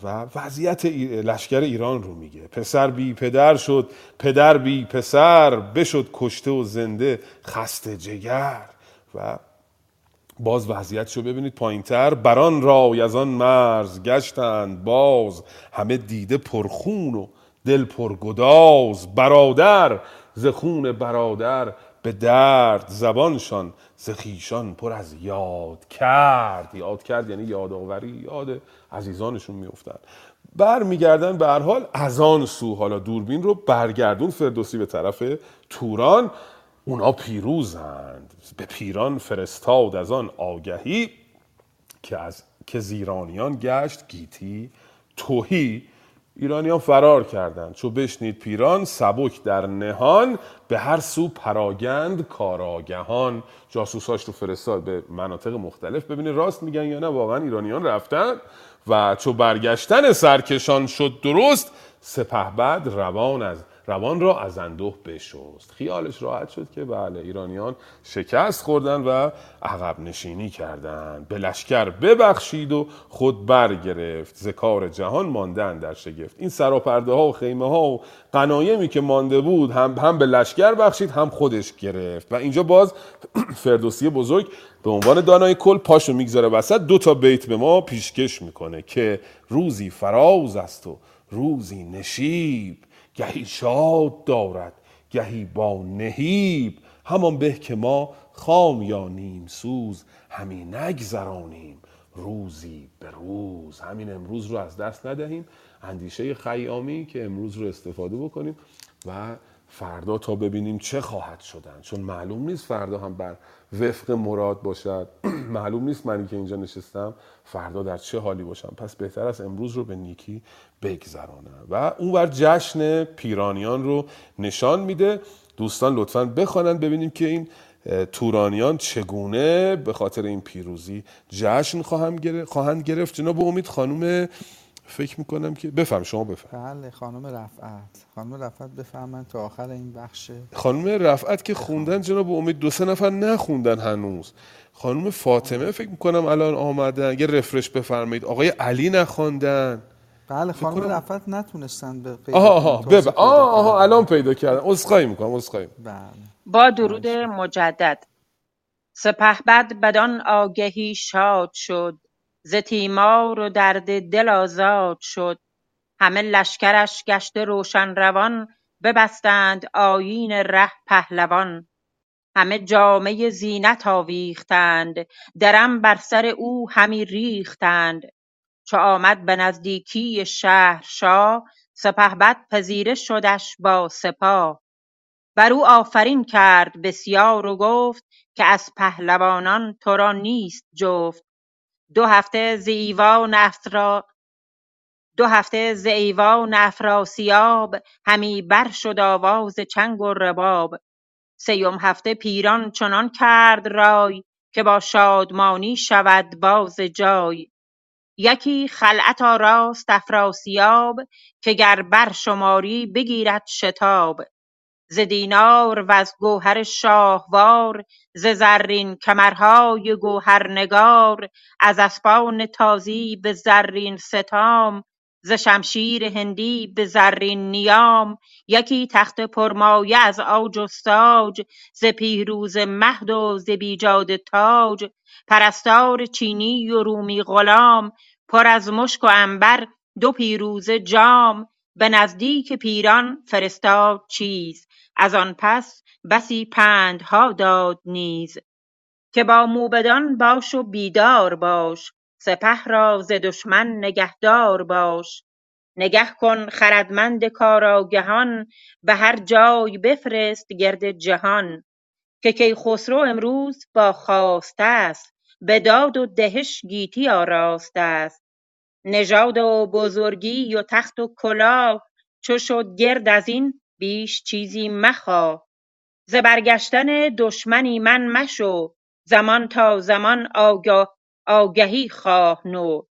و وضعیت لشکر ایران رو میگه. پسر بی پدر شد پدر بی پسر بشد کشته و زنده خسته جگر. و باز وضعیتش رو ببینید پایینتر. بران رای از آن مرز گشتند باز. همه دیده پرخون و دل پرگداز برادر ز خون برادر به درد زبانشان ز خویشان پر از یاد کرد. یاد کرد یعنی یادآوری یاد عزیزانشون میافتند بر میگردن به هر حال از آن سو حالا دوربین رو برگردون فردوسی به طرف توران. اونا پیروزند. به پیران فرستاد از آن آگهی که از که زیرانیان گشت گیتی توهی. ایرانیان فرار کردند. چو بشنید پیران سبک در نهان به هر سو پراگند کاراگهان. جاسوساش رو فرستاد به مناطق مختلف. ببینه راست میگن یا نه واقعا ایرانیان رفتن و چو برگشتن سرکشان شد درست سپهبد روان از روان را از اندوه بشست. خیالش راحت شد که بله ایرانیان شکست خوردن و عقب نشینی کردند به لشکر ببخشید و خود برگرفت. ز کار جهان ماندن در شگفت. این سراپرده ها و خیمه ها و قنایمی که مانده بود هم هم به لشکر بخشید هم خودش گرفت. و اینجا باز فردوسی بزرگ به عنوان دانای کل پاشو می‌گذاره وسط. دو تا بیت به ما پیشکش می‌کنه که روزی فراز است و روزی نشیب. گهی شاد دارد گهی با نهیب. همان به که ما خام یا نیم سوز همی نگذرانیم روزی به روز. همین امروز رو از دست ندهیم. اندیشه خیامی که امروز رو استفاده بکنیم و فردا تا ببینیم چه خواهد شدن. چون معلوم نیست فردا هم بر وفق مراد باشد. معلوم نیست منی که اینجا نشستم فردا در چه حالی باشم. پس بهتر است امروز رو به نیکی بگذرانم و اون بر جشن پیرانیان رو نشان میده. دوستان لطفا بخوانند ببینیم که این تورانیان چگونه به خاطر این پیروزی جشن خواهند گرفت. جناب امید خانم فکر می‌کنم که بفهم شما بفهم بله خانم رفعت. خانم رفعت بفهمن تا آخر این بخش. خانم رفعت که خوندن جناب امید دو سه نفر نخوندن هنوز. خانم فاطمه فکر می‌کنم الان آمدن. یه رفرش بفرمایید. آقای علی نخواندن. بله خانم کنم- رفعت نتونستن به پیدا آها آها بب... پیدا آه کنن. آها الان پیدا کردم عذرخواهی می‌کنم عذرخواهی بله. با درود مجدد. سپهبد بدان آگهی شاد شد. ز تیمار و درد دل آزاد شد. همه لشکرش گشته روشن روان ببستند آیین ره پهلوان. همه جامه زینت آویختند درم بر سر او همی ریختند. چو آمد به نزدیکی شهر شاه سپهبد پذیره شدش با سپاه. بر او آفرین کرد بسیار و گفت که از پهلوانان تو را نیست جفت. دو هفته ز ایوان افرا دو هفته ز ایوان افراسیاب همی بر شد آواز چنگ و رباب. سیم هفته پیران چنان کرد رای که با شادمانی شود باز جای. یکی خلعت آراست افراسیاب که گر برشماری بگیرد شتاب. ز دینار وز گوهر شاهوار ز زرین کمرهای گوهرنگار از اسپان تازی به زرین ستام ز شمشیر هندی به زرین نیام. یکی تخت پرمایه از عاج و ساج ز پیروزه مهد و ز بیجاده تاج. پرستار چینی و رومی غلام پر از مشک و عنبر دو پیروزه جام. به نزدیک پیران فرستاد چیز از آن پس بسی پندها داد نیز که با موبدان باش و بیدار باش سپه را ز دشمن نگهدار باش. نگه کن خردمند کارآگهان به هر جای بفرست گرد جهان. که کیخسرو امروز با خواسته است به داد و دهش گیتی آراسته است. نژاد و بزرگی و تخت و کلاه چو شد گرد از این بیش چیزی مخواه ز برگشتن دشمن ایمن مشو زمان تا زمان آگهی خواه نو.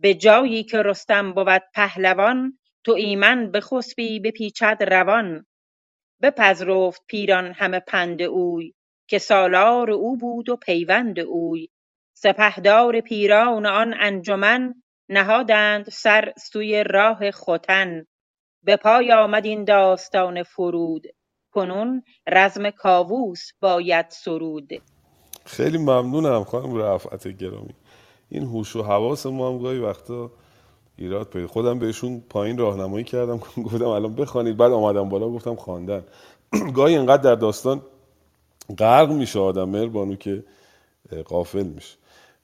به جایی که رستم بود پهلوان تو ایمن بخسبی بپیچد روان. بپذرفت پیران همه پند اوی که سالار او بود و پیوند اوی. سپهدار پیران آن انجمن نهادند سر سوی راه ختن. به پای آمد این داستان فرود. کنون رزم کاووس باید سرود. خیلی ممنونم خانم رفعت گرامی. این هوش و حواس ما هم گاهی وقتا ایراد پیدا خودم بهشون پایین راهنمایی کردم. گفتم الان بخوانید. بعد آمدم بالا گفتم خواندن. گاهی اینقدر در داستان غرق میشه آدم مهربانو که قافل میشه.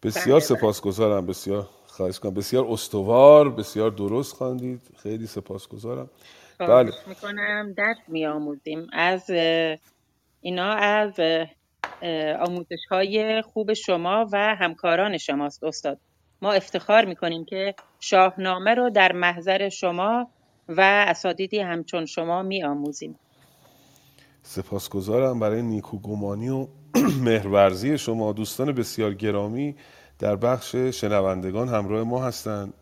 بسیار بله، بله. سپاسگزارم. بسیار خواهش کنم بسیار استوار بسیار درست خواندید. خیلی سپاسگزارم. بله. می‌کنم. درس میآموزیم. از اه، اینا از آموزش های خوب شما و همکاران شماست استاد. ما افتخار می‌کنیم که شاهنامه رو در محضر شما و اساتیدی همچون شما میآموزیم. سپاسگزارم. برای نیکوگمانی و مهرورزی شما دوستان بسیار گرامی در بخش شنوندگان همراه ما هستند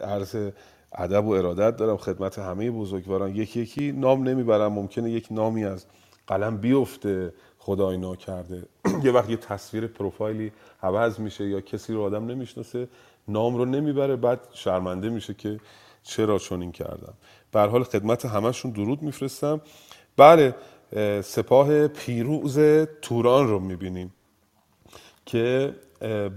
عرض ادب و ارادت دارم خدمت همه بزرگواران. یکی یکی نام نمی‌برم ممکنه یک نامی از قلم بیفته خدای ناکرده یه وقت یه تصویر پروفایلی عوض میشه یا کسی رو آدم نمی‌شناسه نام رو نمی‌بره بعد شرمنده میشه که چرا چنین کردم. به حال خدمت همشون درود میفرستم. بله اه، سپاه پیروز توران رو می‌بینیم. که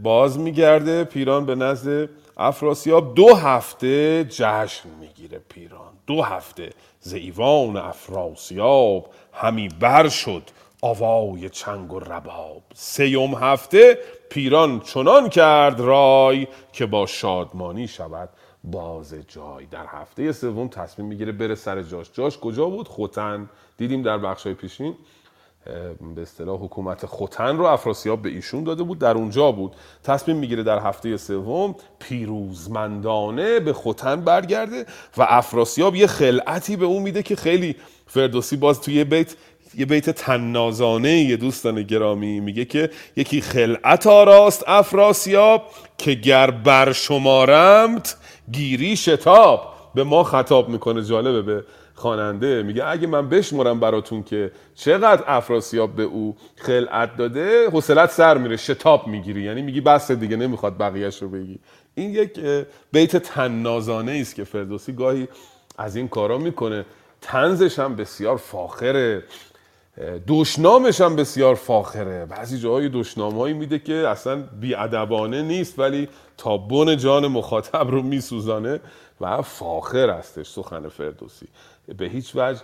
باز میگرده پیران به نزد افراسیاب. دو هفته جشن می‌گیره پیران. دو هفته ز ایوان افراسیاب. همی بر شد آوای چنگ و رباب. سیوم هفته پیران چنان کرد رای که با شادمانی شود باز جای. در هفته سوم تصمیم می‌گیره بره سر جاش. جاش کجا بود؟ خوتن. دیدیم در بخشای پیشین. به اصطلاح حکومت خوتن رو افراسیاب به ایشون داده بود در اونجا بود. تصمیم می‌گیره در هفته سوم پیروزمندانه به خوتن برگرده و افراسیاب یه خلعتی به اون میده که خیلی فردوسی باز توی یه بیت یه بیت تنازانه یه دوستان گرامی میگه که یکی خلعت آراست افراسیاب که گر بر شمارمت گیری شتاب به ما خطاب می‌کنه جالبه به خواننده میگه اگه من بشمرم براتون که چقدر افراسیاب به او خلعت داده حوصلت سر میره شتاب می‌گیری. یعنی میگی بس دیگه نمی‌خواد بقیهش رو بگی. این یک بیت تنازانه است که فردوسی گاهی از این کارا می‌کنه. تنزش هم بسیار فاخره. دشنامش هم بسیار فاخره. بعضی جاهای دشنام هایی میده که اصلا بیادبانه نیست ولی تا بن جان مخاطب رو میسوزانه و فاخر هستش سخن فردوسی. به هیچ وجه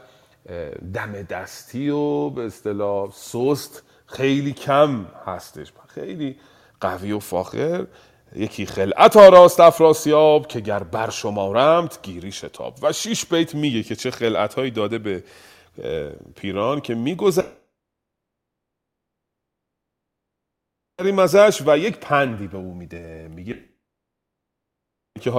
دم دستی و به اصطلاح سست خیلی کم هستش. خیلی قوی و فاخر. یکی خلعت آراست افراسیاب که گر بر شمارمت گیری شتاب. و شیش بیت میگه که چه خلعت هایی داده به پیران که میگذریم ازش و یک پندی به او میده. میگه که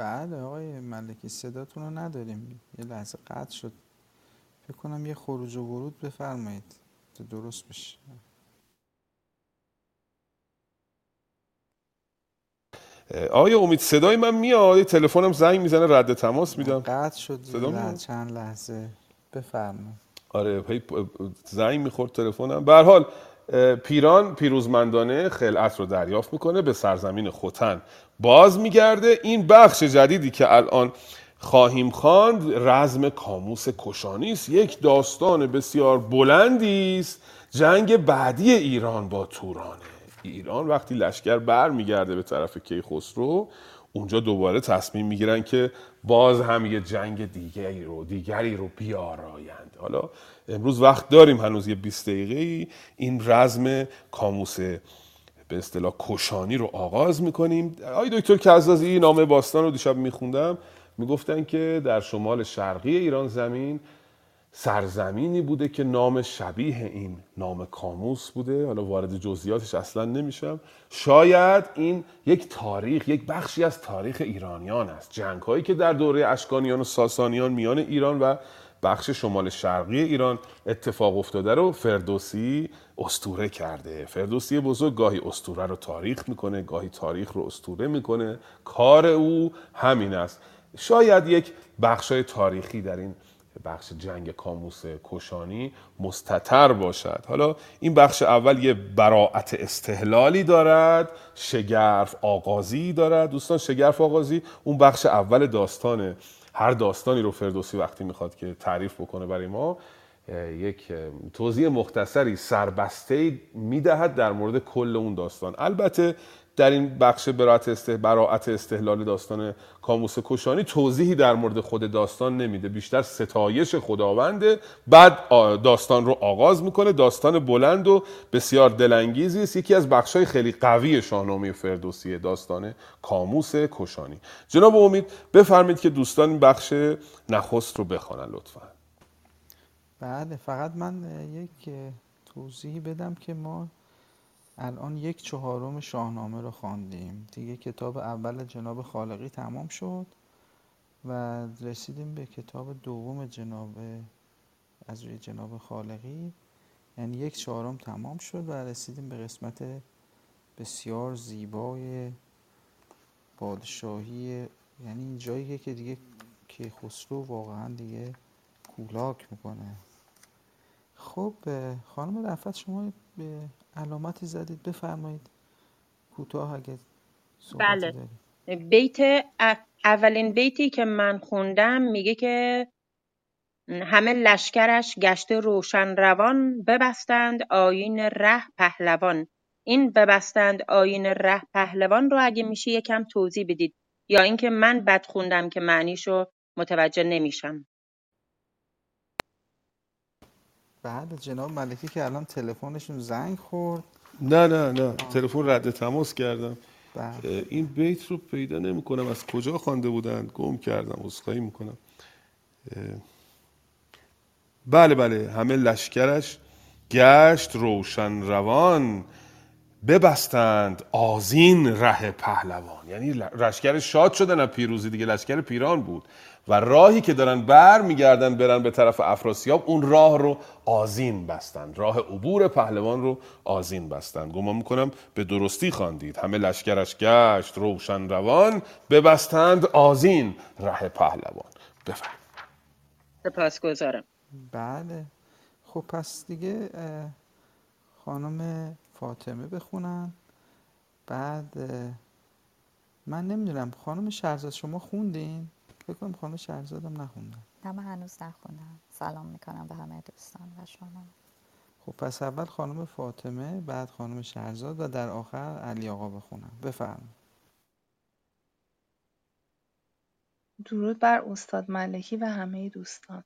بله آقای ملکی صداتون رو نداریم. یه لحظه قطع شد. فکر کنم یه خروج و ورود بفرمایید تا درست بشه. آیا امید صدای من میاد؟ تلفنم زنگ می‌زنه رد تماس میدم. قطع شد صدا؟ چند لحظه. بفرمایید. آره زنگ می‌خورد تلفنم. به هر حال پیران پیروزمندانه خلعت رو دریافت می‌کنه به سرزمین خوتن باز میگرده. این بخش جدیدی که الان خواهیم خواند رزم کاموس کشانی است. یک داستان بسیار بلندی است. جنگ بعدی ایران با تورانه ایران وقتی لشکر برمیگرده به طرف کیخسرو اونجا دوباره تصمیم می‌گیرن که باز هم یه جنگ دیگری رو دیگری رو بیارایند. حالا امروز وقت داریم هنوز یه 20 دقیقه این رزم کاموس به اصطلاح کشانی رو آغاز می‌کنیم. آقای دکتر کزازی نامه باستان رو دیشب میخوندم. می‌گفتن که در شمال شرقی ایران زمین سرزمینی بوده که نام شبیه این نام کاموس بوده. حالا وارد جزئیاتش اصلا نمیشم. شاید این یک تاریخ یک بخشی از تاریخ ایرانیان است. جنگ هایی که در دوره اشکانیان و ساسانیان میان ایران و بخش شمال شرقی ایران اتفاق افتاده رو فردوسی استوره کرده. فردوسی بزرگ گاهی استوره رو تاریخ می‌کنه گاهی تاریخ رو استوره می‌کنه. کار او همین است. شاید یک بخشای تاریخی در این بخش جنگ کاموس کشانی مستتر باشد. حالا این بخش اول یه براعت استحلالی دارد شگرف آغازی دارد. دوستان شگرف آغازی اون بخش اول داستانه. هر داستانی رو فردوسی وقتی می‌خواد که تعریف بکنه برای ما یک توضیح مختصری سربسته می‌دهد در مورد کل اون داستان. البته در این بخش براعت استه براعت استحلال داستان کاموس کشانی توضیحی در مورد خود داستان نمیده. بیشتر ستایش خداونده. بعد داستان رو آغاز می‌کنه. داستان بلند و بسیار دلانگیزی است. یکی از بخشای خیلی قوی شاهنامه فردوسی داستان کاموس کشانی جناب امید بفرمایید که دوستان این بخش نخست رو بخوانن لطفا. بله فقط من یک توضیحی بدم که ما الان یک چهارم شاهنامه رو خواندیم. دیگه کتاب اول جناب خالقی تمام شد و رسیدیم به کتاب دوم جناب از روی جناب خالقی. یعنی یک چهارم تمام شد و رسیدیم به قسمت بسیار زیبای پادشاهی. یعنی این جایی که دیگه کیخسرو واقعا دیگه کولاک می‌کنه. خب خانم رفت شما به علامتی زدید. بفرمایید. کوتاه اگه بله. بیت اولین بیتی که من خوندم میگه که همه لشکرش گشته روشن روان ببستند آیین ره پهلوان. این ببستند آیین ره پهلوان رو اگه میشه یکم توضیح بدید یا اینکه من بد خوندم که معنیشو متوجه نمیشم. بله جناب ملکی که الان تلفنشون زنگ خورد. نه نه نه. تلفن رد تماس کردم. بله. این بیت رو پیدا نمی کنم. از کجا خوانده بودند گم کردم عذرخواهی می‌کنم. بله بله. همه لشکرش گشت روشن روان. ببستند آزین ره پهلوان. یعنی لشکر شاد شدن از پیروزی. دیگه لشکر پیران بود. و راهی که دارن بر میگردن برن به طرف افراسیاب اون راه رو آزین بستند راه عبور پهلوان رو آزین بستند گمان می‌کنم به درستی خواندید. همه لشکرش گشت روشن روان ببستند آزین ره پهلوان. بفرم سپاسگزارم. بله. خب پس دیگه خانم فاطمه بخونن. بعد من نمی‌دونم خانم شهرزاد شما خوندین؟ فکر کنم خانم شهرزادم نخوندن. نه من هنوز نخوندم. سلام می‌کنم به همه دوستان و شما. خب پس اول خانم فاطمه بعد خانم شهرزاد و در آخر علی آقا بخونم. بفرمایید. درود بر استاد ملکی و همه دوستان.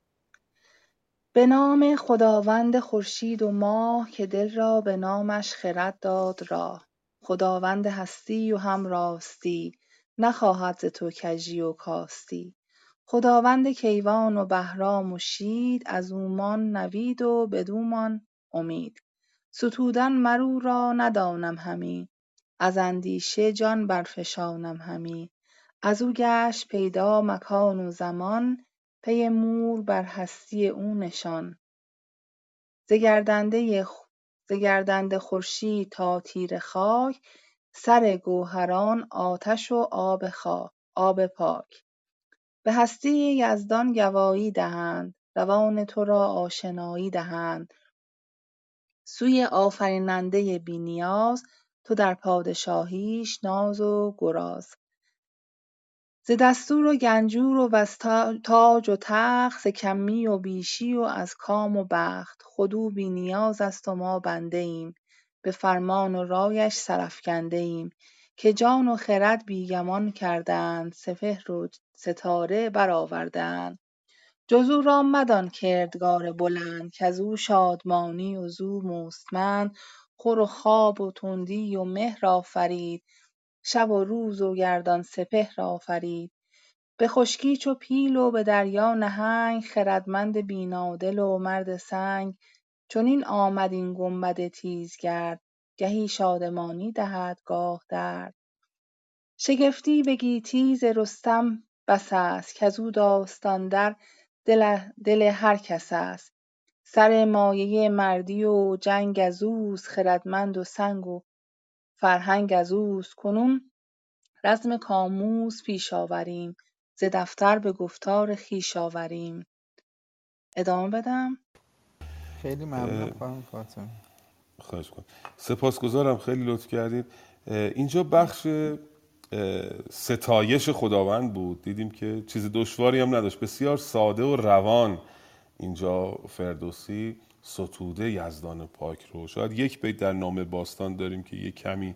به نام خداوند خورشید و ماه که دل را به نامش خرد داد راه. خداوند هستی و هم راستی. نخواهد ز تو کژی و کاستی. خداوند کیوان و بهرام و شید از اومان نوید و بدومان امید. ستودن مرو را ندانم همی از اندیشه جان برفشانم همی. از او گشت پیدا مکان و زمان پی مور بر هستی او نشان. ز گردنده خورشید تا تیره خاک سر گوهران آتش و آب پاک. به هستی یزدان گوایی دهند روان تو را آشنایی دهند. سوی آفریننده بی نیاز تو در پادشاهیش ناز و گراز. ز دستور و گنجور و وز تاج و تخت کمی و بیشی و از کام و بخت. خود او بی نیاز است و ما بنده ایم. به فرمان و رایش سرافکنده ایم که جان و خرد بی گمان کردند سپهر و ستاره برآوردند. جز او را مدان کردگار بلند کز او شادمانی و زو مستمند خور و خواب و تندی و مهر آفرید شب و روز و گردان سپهر آفرید. به خشکی چو پیل و به دریا نهنگ خردمند بینادل و مرد سنگ چنین آمد این گنبد تیزگرد گهی شادمانی دهد گاه درد. شگفتی به گیتی ز رستم بس است کز او داستان در دل هر کس است. سر مایه مردی و جنگ از اوست خردمند و سنگ و فرهنگ از اوست. کنون رزم کاموس پیش آوریم ز دفتر به گفتار خویش آوریم. ادامه بدم؟ خیلی ممنون خانم فاطمه. خواهش کن سپاسگزارم. خیلی لطف کردید. اینجا بخش ستایش خداوند بود. دیدیم که چیز دشواری هم نداشت. بسیار ساده و روان اینجا فردوسی ستوده یزدان پاک رو. شاید یک بیت در نام باستان داریم که یک کمی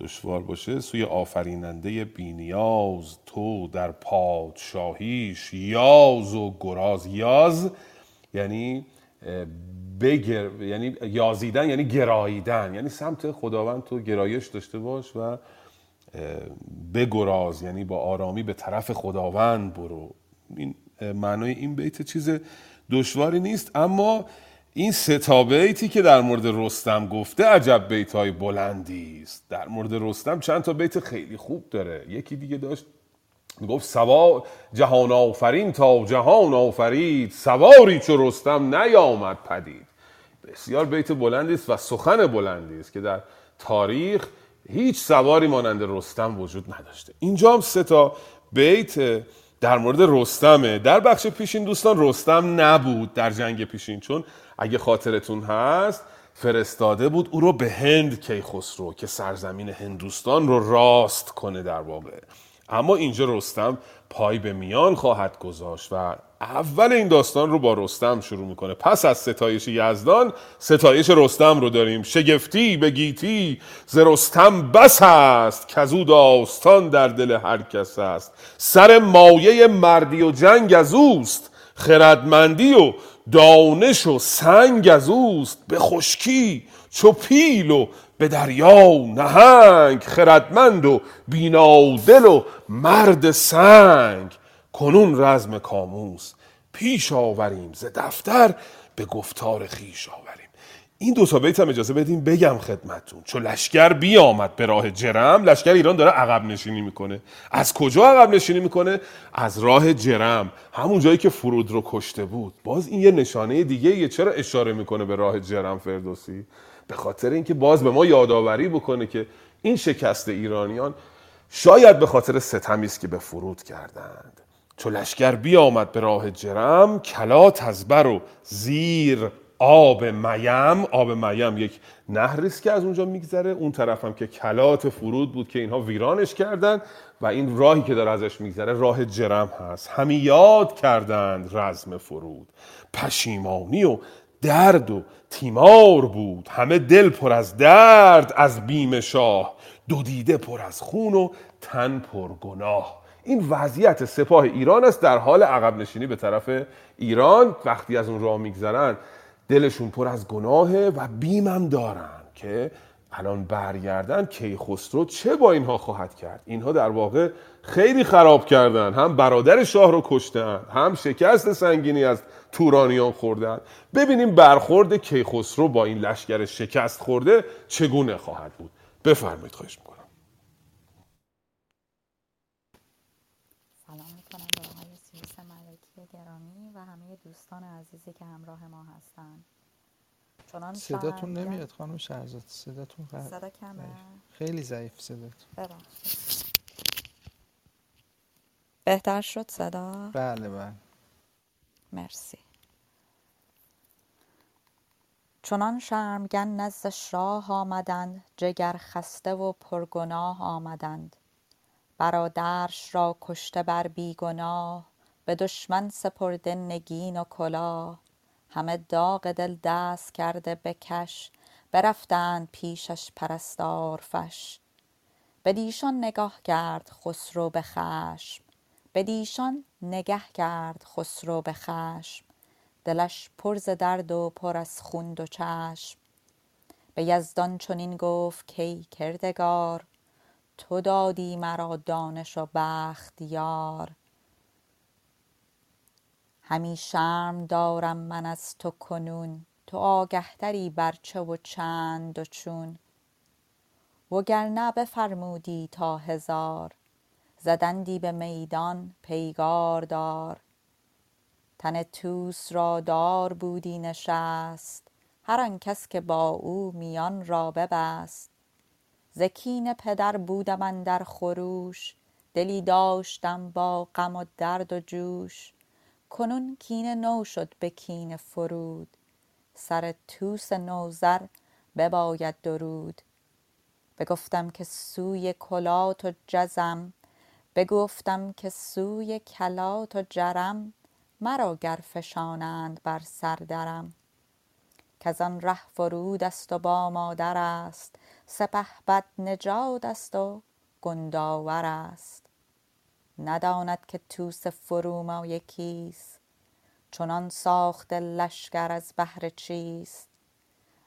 دشوار باشه. سوی آفریننده بینیاز تو در پادشاهیش یاز و گراز. یاز یعنی بگر یعنی یازیدن یعنی گراییدن. یعنی سمت خداوند تو گرایش داشته باش و بگراز. یعنی با آرامی به طرف خداوند برو. این معنای این بیت چیز دشواری نیست. اما این ستا بیتی که در مورد رستم گفته عجب بیت های بلندی است. در مورد رستم چند تا بیت خیلی خوب داره. یکی دیگه داشت گفت سوا جهان آفرین تا جهان آفرید سواری چو رستم نیامد پدید. بسیار بیت بلندی است و سخن بلندی است که در تاریخ هیچ سواری مانند رستم وجود نداشته. اینجا هم سه تا بیت در مورد رستمه. در بخش پیشین دوستان رستم نبود در جنگ پیشین چون اگه خاطرتون هست فرستاده بود او رو به هند کیخسرو که سرزمین هندوستان رو راست کنه در واقع. اما اینجا رستم پای به میان خواهد گذاشت و اول این داستان رو با رستم شروع می‌کنه. پس از ستایش یزدان ستایش رستم رو داریم. شگفتی به گیتی ز رستم بس است کزو داستان در دل هر کس است. سر مایه مردی و جنگ از اوست خردمندی و دانش و سنگ از اوست. به خشکی چو پیل و به دریا نهنگ خردمند و بینادل و مرد سنگ. کنون رزم کاموس پیش آوریم ز دفتر به گفتار خیش آوریم. این دو تا بیت هم اجازه بدیم بگم خدمتون چو لشکر بیامد به راه جرم لشکر ایران داره عقب نشینی می‌کنه. از کجا عقب نشینی می‌کنه؟ از راه جرم. همون جایی که فرود رو کشته بود. باز این یه نشانه دیگه یه چرا اشاره می‌کنه به راه جرم فردوسی؟ به خاطر اینکه باز به ما یادآوری بکنه که این شکست ایرانیان شاید به خاطر ستمی است که به فرود کردند. چو لشکر بیامد به راه جرم کلات از بر و زیر آب میم. آب میم یک نهری است که از اونجا میگذره. اون طرف هم که کلات فرود بود که اینها ویرانش کردن و این راهی که داره ازش میگذره راه جرم هست. همی یاد کردند رزم فرود. پشیمانی و درد و تیمار بود. همه دل پر از درد از بیم شاه. دو دیده پر از خون و تن پر گناه. این وضعیت سپاه ایران است در حال عقب نشینی به طرف ایران. وقتی از اون راه میگذرن دلشون پر از گناهه و بیمم دارن که الان برگردن کیخسرو چه با اینها خواهد کرد؟ اینها در واقع خیلی خراب کردن. هم برادر شاه رو کشتن هم شکست سنگینی از تورانیان خوردن ببینیم برخورد کیخسرو با این لشکر شکست خورده چگونه خواهد بود. بفرمایید خواهش می‌کنم. سلام می‌کنم به آقای سیروس ملکی گرامی و همه دوستان عزیزی که همراه ما هستند چنان صداتون نمیاد خانم شهرزاد. صداتون خ- صدا کمه. خیلی ضعیف صداتون. بهتر شد صدا؟ بله بله. مرسی. چنان شرمگن نزد شاه آمدند جگر خسته و پرگناه آمدند. برادرش را کشته بر بیگناه به دشمن سپرده نگین و کلاه. همه داغ دل دست کرده به کش برفتند پیشش پرستار فش. بدیشان نگاه کرد خسرو به خشم. بدیشان نگه کرد خسرو به خشم. دلش پر ز درد و پر از خون دو چشم. به یزدان چنین گفت کای کردگار تو دادی مرا دانش و بخت یار. همی شرم دارم من از تو کنون تو آگه تری بر چه و چند و چون. وگرنه بفرمودی تا هزار زدندی به میدان پیگار دار. تن طوس را دار بودی نشست هر آن کس که با او میان را ببست. ز کین پدر بودم اندر خروش دلی داشتم با غم و درد و جوش. کنون کینه نو شد به کینه فرود سر طوس نوذر بباید درود. بگفتم که سوی کلات و جزم بگفتم که سوی کلات و جرم مرا گر فشانند بر سر درم کز آن ره فرود است و با مادر است سپهبد نژاد است و گندآور است. نداند که طوس فرومایه کیست چنان ساخته لشکر از بهر چیست.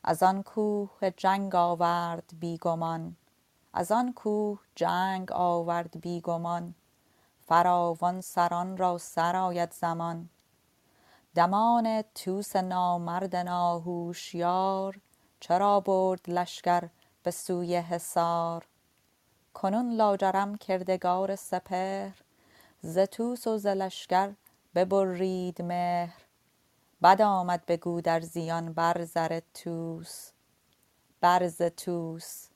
از آن کوه جنگ آورد بی گمان از آن کوه جنگ آورد بی گمان فراوان سران را سر آید زمان. دمان طوس نامرد ناهوشیار چرا برد لشکر به سوی حصار. کنون لاجرم کردگار سپهر ز طوس و ز لشکر ببرید مهر. بد آمد به گودرزیان بر زر طوس. بر ز طوس.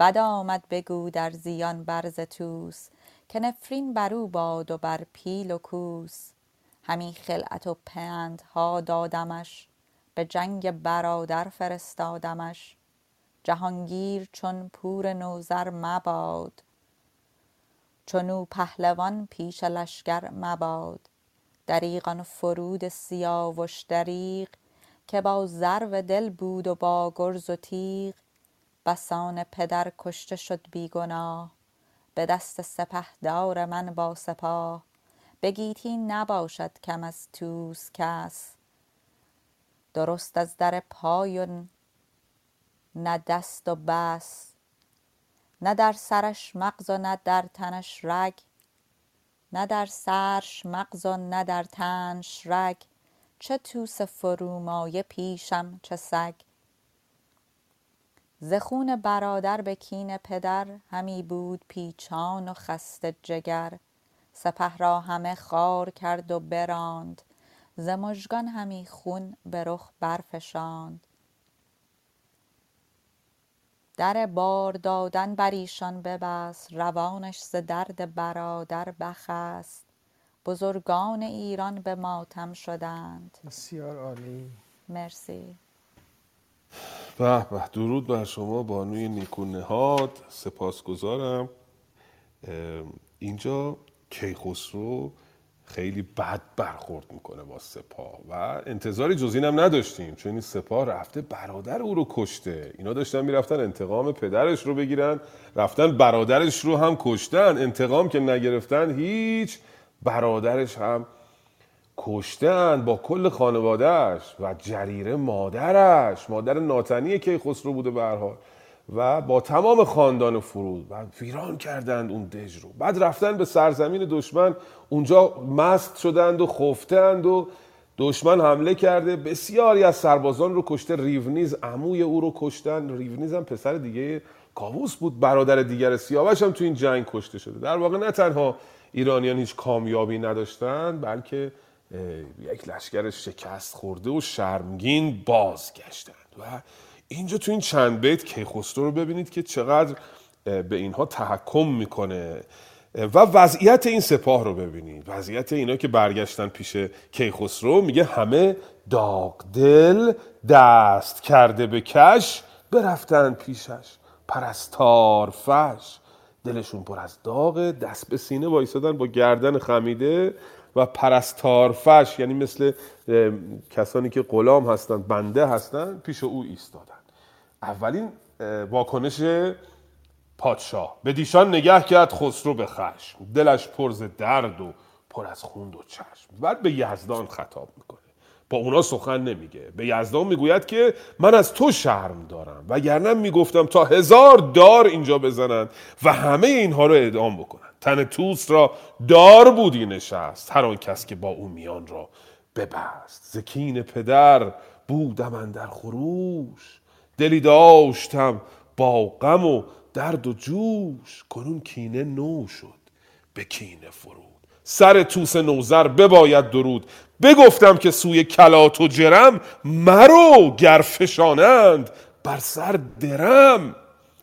بد آمد به گودرزیان بر ز طوس که نفرین بر او باد و بر پیل و کوس. همی خلعت و پندها دادمش به جنگ برادر فرستادمش. جهانگیر چون پور نوذر مباد چنو پهلوان پیش لشکر مباد. دریغان فرود سیاوش دریغ که با زرو دل بود و با گرز و تیغ. بسان پدر کشته شد بی گناه به دست سپهدار من با سپاه. به گیتی نباشد کم از طوس کس. درست از در پای و نه دست و بس. نه در سرش مغز و نه در تنش رگ. نه در سرش مغز و نه در تنش رگ. چه طوس فرومایه پیشم چه سگ. ز خون برادر به کین پدر همی بود پیچان و خسته جگر. سپه را همه خوار کرد و براند ز مژگان همی خون به رخ برفشاند. در بار دادن بر ایشان ببست روانش ز درد برادر بخست. بزرگان ایران به ماتم شدند. بسیار عالی. مرسی. به به. درود بر شما بانوی نیکو نهاد سپاسگزارم اینجا کیخسرو خیلی بد برخورد می‌کنه با سپاه و انتظاری جز اینم نداشتیم چون این سپاه رفته برادر او رو کشته. اینا داشتن می‌رفتن انتقام پدرش رو بگیرن رفتن برادرش رو هم کشتن. انتقام که نگرفتن هیچ برادرش هم کشتن با کل خانوادهش و جریره مادرش. مادر ناتنی کیخسرو بوده حال. و با تمام خاندان فرود. و ویران کردند اون دژ رو. بعد رفتن به سرزمین دشمن. اونجا مست شدند و خفتند و دشمن حمله کرده. بسیاری از سربازان رو کشته. ریونیز عموی او رو کشتن. ریونیز هم پسر دیگه کاووس بود. برادر دیگر سیاوش هم تو این جنگ کشته شده. در واقع نه تنها ایرانیان هیچ کامیابی نداشتند بلکه یک لشکر شکست خورده و شرمگین بازگشتند و اینجا تو این چند بیت کیخسرو رو ببینید که چقدر به اینها تحکم می‌کنه. و وضعیت این سپاه رو ببینید. وضعیت اینا که برگشتن پیش کیخسرو میگه همه داغ دل دست کرده به کش برفتن پیشش. پرستار فش. دلشون پر از داغه دست به سینه وایسادن با گردن خمیده. و پرستارفش یعنی مثل کسانی که غلام هستند بنده هستند پیش او ایستادن. اولین واکنش پادشاه. به دیشان نگه کرد خسرو به خشم. دلش پر ز درد و پر از خوند و چشم. بعد به یزدان خطاب می‌کنه. با اونا سخن نمیگه. به یزدان می‌گوید که من از تو شرم دارم وگرنه می‌گفتم تا هزار دار اینجا بزنند و همه اینها رو اعدام بکنند. تن توس را دار بودی نشست هر آن کس که با او میان را ببست. زکین پدر بودم در خروش دلی داشتم با غم و درد و جوش. کنون کینه نو شد به کینه فرود. سر توس نوزر بباید درود. بگفتم که سوی کلات و جرم مرو گر فشانند بر سر درم.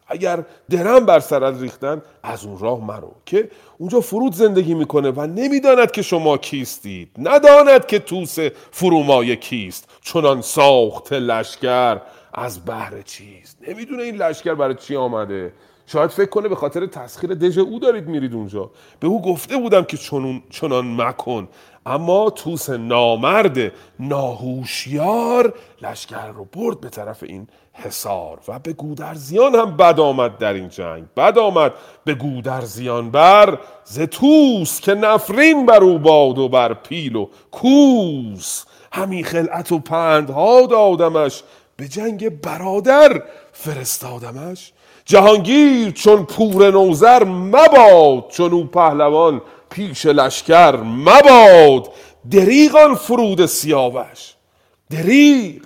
اگر درم بر سرت ریختن از اون راه مرو که اونجا فرود زندگی می‌کنه و نمی‌داند که شما کیستید. نداند که توس فرومایه کیست. چنان ساخت لشکر از بهر چیست. نمی‌دونه این لشکر برای چی آمده. شاید فکر کنه به خاطر تسخیر دژ او دارید میرید اونجا. به او گفته بودم که چنون چنان مکن. اما توس نامرد ناهوشیار لشکر رو برد به طرف این حصار و به گودرزیان هم بد آمد در این جنگ. بد آمد به گودرزیان بر ز توس که نفرین بر او باد و بر پیل و کوس. همی خلعت و پندها دادمش به جنگ برادر فرستادمش. جهانگیر چون پور نوزر مباد چون او پهلوان پیش لشکر مباد دریغان فرود سیاوش دریغ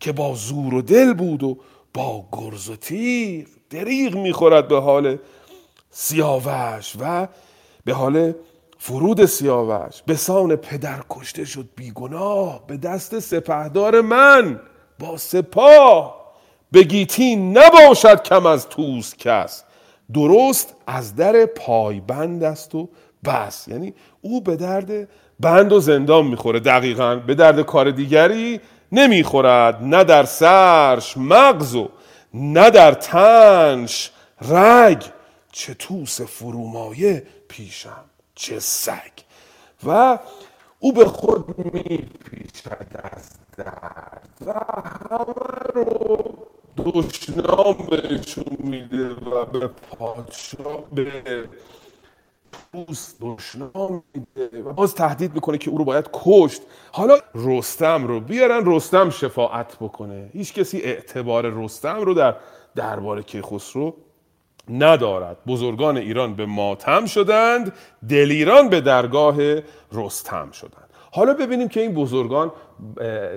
که با زور و دل بود و با گرز و تیغ دریغ می‌خورد به حال سیاوش و به حال فرود سیاوش. به سان پدر کشته شد بیگناه به دست سپهدار من با سپاه. به گیتی نباشد کم از توس کس درست از در پایبند است و بس. یعنی او به درد بند و زندان می‌خوره. دقیقا به درد کار دیگری نمی‌خورد. نه در سرش مغز و نه در تنش رگ. چه توس فرومایه پیشم چه سگ. و او به خود میپیچد از درد و همه رو دشنام بهشون میده و به پادشاه به دوست دشنام و باز تهدید می‌کنه که او رو باید کشت. حالا رستم رو بیارن رستم شفاعت بکنه. هیچ کسی اعتبار رستم رو در درباره کیخسرو ندارد. بزرگان ایران به ماتم شدند دلیران به درگاه رستم شدند. حالا ببینیم که این بزرگان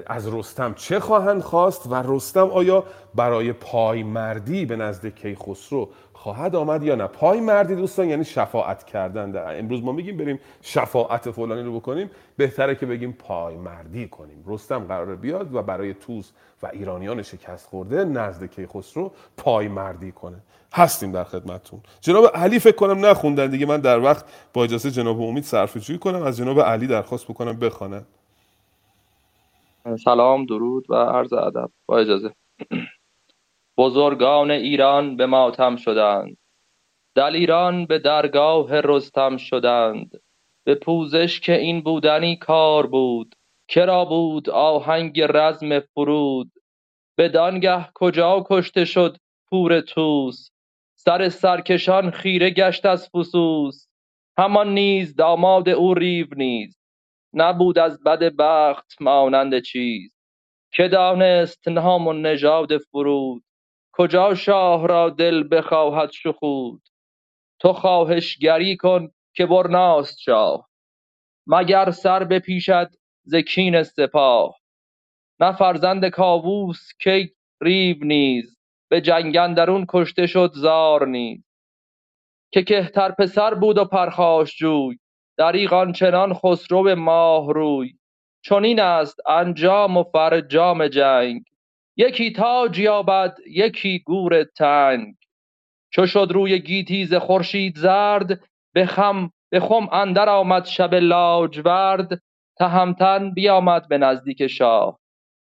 از رستم چه خواهند خواست و رستم آیا برای پایمردی به نزد کیخسرو خواهد آمد یا نه. پای مردی دوستان یعنی شفاعت کردن. در امروز ما میگیم بریم شفاعت فلانی رو بکنیم. بهتره که بگیم پای مردی کنیم. رستم قراره بیاد و برای توس و ایرانیان شکست خورده نزد کیخسرو پای مردی کنه. هستیم در خدمتتون. جناب علی فکر کنم نخوندن دیگه. من در وقت با اجازه جناب امید صرفه جویی کنم. از جناب علی درخواست بکنم بخوانن سلام درود و عرض ادب. با اجازه. بزرگان ایران به ماتم شدند. دلیران به درگاه رستم شدند. به پوزش که این بودنی کار بود. کرا بود آهنگ رزم فرود. بدانگه کجا کشته شد پور توس سر سرکشان خیره گشت از فسوس. همان نیز داماد او ریو نیز. نبود از بد بخت مانند چیز. که دانست نام و نژاد فرود. کجا شاه را دل بخواهد شخود تو خواهشگری کن که برناست شاه. مگر سر بپیچد ز کین سپاه؟ نه فرزند کاووس کی ریو نیز به جنگ اندرون کشته شد زار نیز. که کهتر پسر بود و پرخاشجوی دریغ آنچنان خسرو ماه روی. چنین است انجام و فرجام جنگ. یکی تاج یابد یکی گور تنگ. چو شد روی گیتی ز خورشید زرد به خم به خم اندر آمد شب لاجورد. تهمتن بیامد به نزدیک شاه.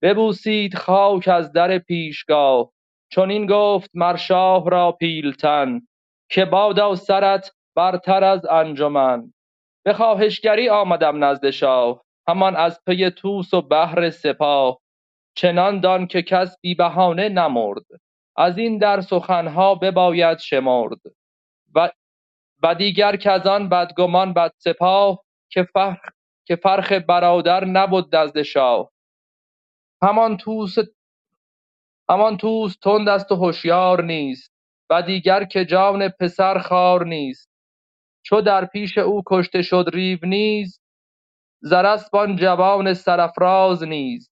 ببوسید خاک از در پیشگاه. چنین گفت مر شاه را پیلتن که بادا سرت برتر از انجمن. به خواهشگری آمدم نزد شاه همان از پی طوس و بهر سپاه. چنان دان که کس بی بهانه نمرد. از این در سخنها بباید شمرد. و و دیگر کزان بدگمان بدسپاه که فخر که فرخ برادر نبد نزد شاه. همان طوس همان طوس تند است و هوشیار نیست و دیگر که جان پسر خوار نیست. چو در پیش او کشته شد ریو نیز زر اسپان جوان سرافراز نیز.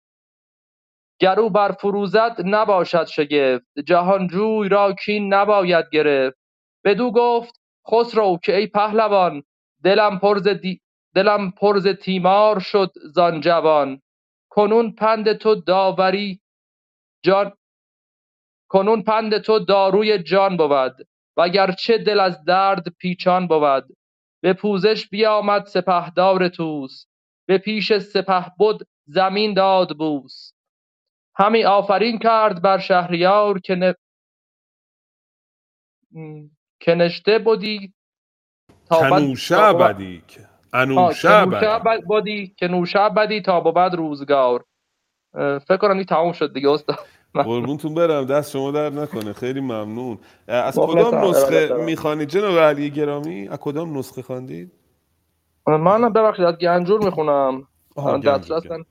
گر او برفروزد نباشد شگفت جهانجوی را کین نباید گرفت. بدو گفت خسرو که ای پهلوان دلم پر ز دی... دلم پر تیمار شد زان جوان. کنون پند تو داوری جان کنون پند تو داروی جان بود وگرچه دل از درد پیچان بود. به پوزش بیامد سپهدار طوس به پیش سپهبد زمین داد بوس. همی آفرین کرد بر شهریار که ن... که نشته بدی تا کنوشه بدی انوشه بدی. بد- بدی که نوشه بدی تا بود روزگار. فکر کنم این تمام شد دیگه استاد. قربونتون برم دست شما در نکنه خیلی ممنون. از کدام نسخه می‌خوانید؟ جناب علی گرامی از کدام نسخه خواندید؟ من ببخشید از گنجور می‌خونم. آها الان گنجور دسترس گنج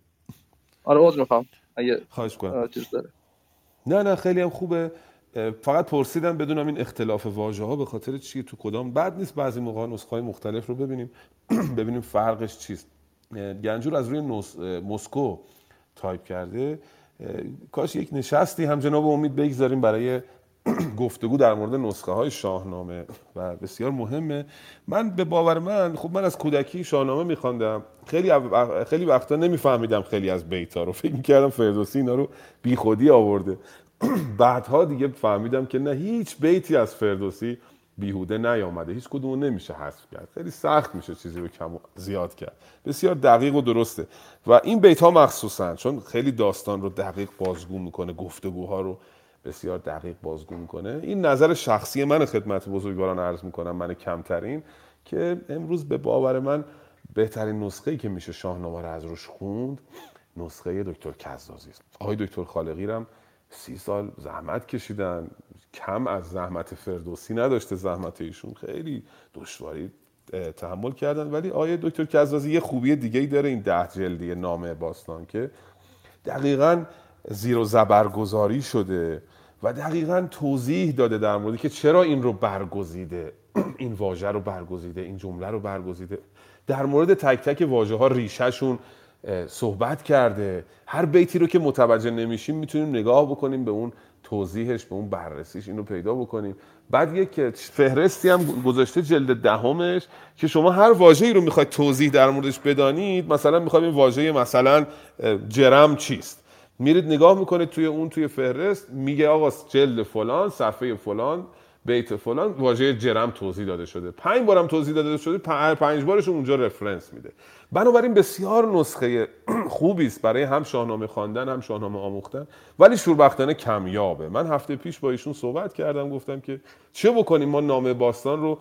آره عذر می‌خوام. اگه خواهش کنم. اه، چیز داره. نه نه خیلی هم خوبه. فقط پرسیدم بدونم این اختلاف واژه ها به خاطر چیه تو کدام؟ بد نیست بعضی موقع نسخه های مختلف رو ببینیم. ببینیم فرقش چیست. گنجور از روی نس... مسکو تایپ کرده. کاش یک نشستی هم جناب امید بگذاریم برای گفتگو در مورد نسخه های شاهنامه و بسیار مهمه. من به باور من خب من از کودکی شاهنامه میخواندم. خیلی خیلی وقتا نمیفهمیدم خیلی از بیتا رو. فکر می‌کردم فردوسی اینا رو بی خودی آورده. بعدها دیگه فهمیدم که نه هیچ بیتی از فردوسی بیهوده نیامده. هیچ کدومو نمیشه حذف کرد. خیلی سخت میشه چیزی رو کم و زیاد کرد. بسیار دقیق و درسته. و این بیت ها مخصوصا چون خیلی داستان رو دقیق بازگو می‌کنه گفتگوها رو بسیار دقیق بازگو می‌کنه. این نظر شخصی من خدمت بزرگواران عرض می‌کنم من کمترین که امروز به باور من بهترین نسخه که میشه شاهنامه رو از روش خوند نسخه دکتر کزازی است. آقای دکتر خالقی رم سی سال زحمت کشیدن کم از زحمت فردوسی نداشته زحمت ایشون. خیلی دشواری تحمل کردن. ولی آقای دکتر کزازی یه خوبی دیگه ای داره این ده جلدی نامه باستان که دقیقا زیر و زبر گذاری شده و دقیقا توضیح داده در مورد که چرا این رو برگزیده این واژه رو برگزیده این جمله رو برگزیده. در مورد تک تک واژه ها ریشهشون صحبت کرده. هر بیتی رو که متوجه نمیشیم می‌تونیم نگاه بکنیم به اون توضیحش به اون بررسیش اینو پیدا بکنیم. بعد یک فهرستی هم گذاشته جلد دهمش که شما هر واژه‌ای رو می‌خواید توضیح در موردش بدانید مثلا می‌خوایم این واژه مثلا جرم چیست؟ میرید نگاه می‌کنید توی اون توی فهرست میگه آقا جلد فلان صفحه فلان بیت فلان واژه جرم توضیح داده شده. پنج بارم توضیح داده شده پ- پنج بارش اونجا رفرنس میده. بنابراین بسیار نسخه خوبی است برای هم شاهنامه خواندن هم شاهنامه آموختن ولی شوربختانه کمیابه. من هفته پیش با ایشون صحبت کردم گفتم که چه بکنیم؟ ما نامه باستان رو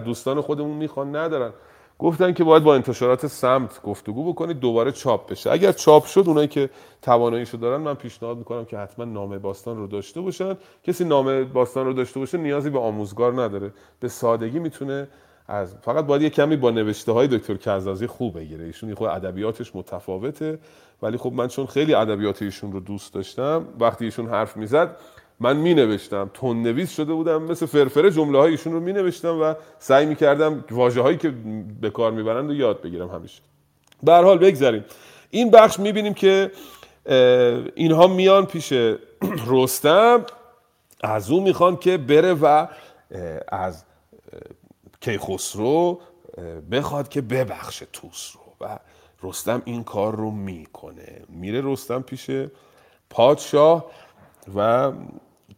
دوستان خودمون می‌خوان ندارن. گفتن که باید با انتشارات سمت گفتگو بکنید دوباره چاپ بشه. اگر چاپ شد اونایی که تواناییشو دارن من پیشنهاد می‌کنم که حتما نامه باستان رو داشته باشن. کسی نامه باستان رو داشته باشه نیازی به آموزگار نداره. به سادگی می‌تونه از فقط باید یه کمی با نوشته های دکتر کزازی خوب بگیره. ایشون خود ادبیاتش متفاوته. ولی خب من چون خیلی ادبیات ایشون رو دوست داشتم وقتی ایشون حرف می‌زد من می نوشتم تون نویس شده بودم مثل فرفره جمله های ایشون رو می نوشتم و سعی می کردم واجه هایی که به کار می‌برند رو یاد بگیرم همیشه. به هر حال بگذاریم. این بخش می بینیم که اینها میان پیش رستم. از او می‌خوان که بره و از کیخسرو بخواد که ببخشه توس رو و رستم این کار رو می‌کنه. میره رستم پیش پادشاه. و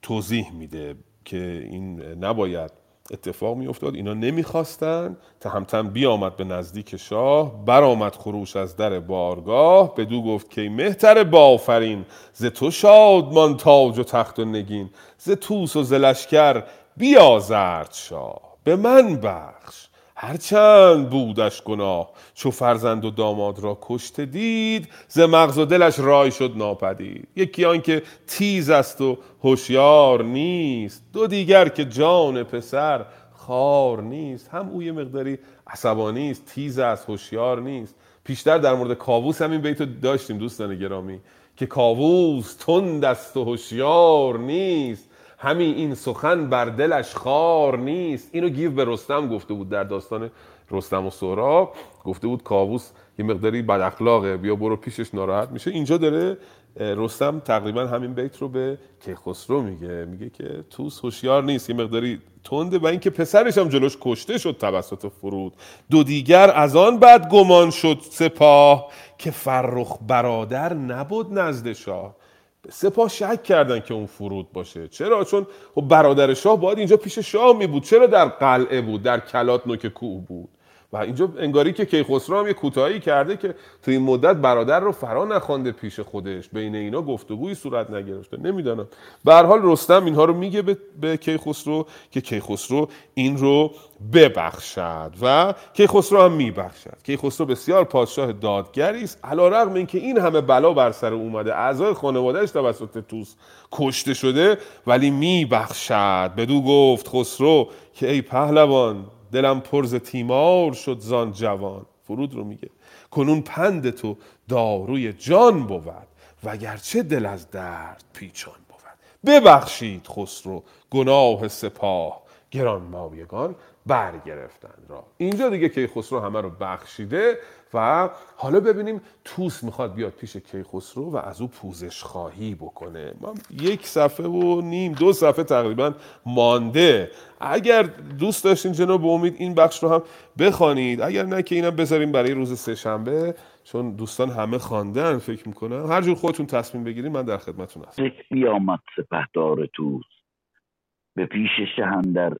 توضیح میده که این نباید اتفاق میافتاد. اینا نمی‌خواستن تهمتن بیامد به نزدیک شاه برآمد خروش از در بارگاه بدو گفت که مهتر بافرین ز تو شادمان تاج و تخت و نگین ز توس و ز لشکر بیازرد شاه. به من بخش. هرچند بودش گناه چو فرزند و داماد را کشته دید ز مغز و دلش رای شد ناپدید. یکی آن که تیز است و هوشیار نیست دو دیگر که جان پسر خار نیست. هم او یه مقداری عصبانی است تیز است هوشیار نیست. پیشتر در مورد کاووس همین بیتو داشتیم دوستان گرامی که کاووس تند است و هوشیار نیست. همین این سخن بر دلش خار نیست. اینو گیو به رستم گفته بود در داستان رستم و سهراب. گفته بود کاووس یه مقداری بد اخلاقه بیا برو پیشش ناراحت میشه. اینجا داره رستم تقریبا همین بیت رو به کیخسرو میگه. میگه که توس هوشیار نیست. یه مقداری تنده و اینکه پسرش هم جلوش کشته شد توسط فرود. دو دیگر از آن بعد گمان شد سپاه که فرخ برادر نبود نزد شاه. سپاه شک کردن که اون فرود باشه. چرا؟ چون خب برادر شاه باید اینجا پیش شاه می بود چرا در قلعه بود؟ در کلات نوک کوه بود. و اینجا انگاری که کیخسرو هم یه کوتاهی کرده که تو این مدت برادر رو فرا نخوانده پیش خودش. بین اینا گفتگویی صورت نگرفته. نمی‌دانم. به هر حال رستم اینها رو میگه به, به کیخسرو که کیخسرو این رو ببخشد و کیخسرو هم میبخشد. کیخسرو بسیار پادشاه دادگری است. علیرغم اینکه این همه بلا بر سر اومده اعضای خانوادهش توسط توس کشته شده ولی میبخشد. بدو گفت خسرو که ای پهلوان دلم پرز تیمار شد زان جوان. فرود رو میگه. کنون پند تو داروی جان بود وگرچه دل از درد پیچان بود. ببخشید خسرو گناه سپاه گران مایگان برگرفتند را. اینجا دیگه کیخسرو همه رو بخشیده و حالا ببینیم توس می‌خواد بیاد پیش کیخسرو و از او پوزش خواهی بکنه. ما یک صفحه و نیم دو صفحه تقریبا مانده. اگر دوست داشتین جناب امید این بخش رو هم بخوانید. اگر نه که اینم بذاریم برای روز سهشنبه چون دوستان همه خواندن فکر می‌کنم. هر جور خودتون تصمیم بگیرید من در خدمتتون هستم. بیامد سپهدار توس. به پیش شهندر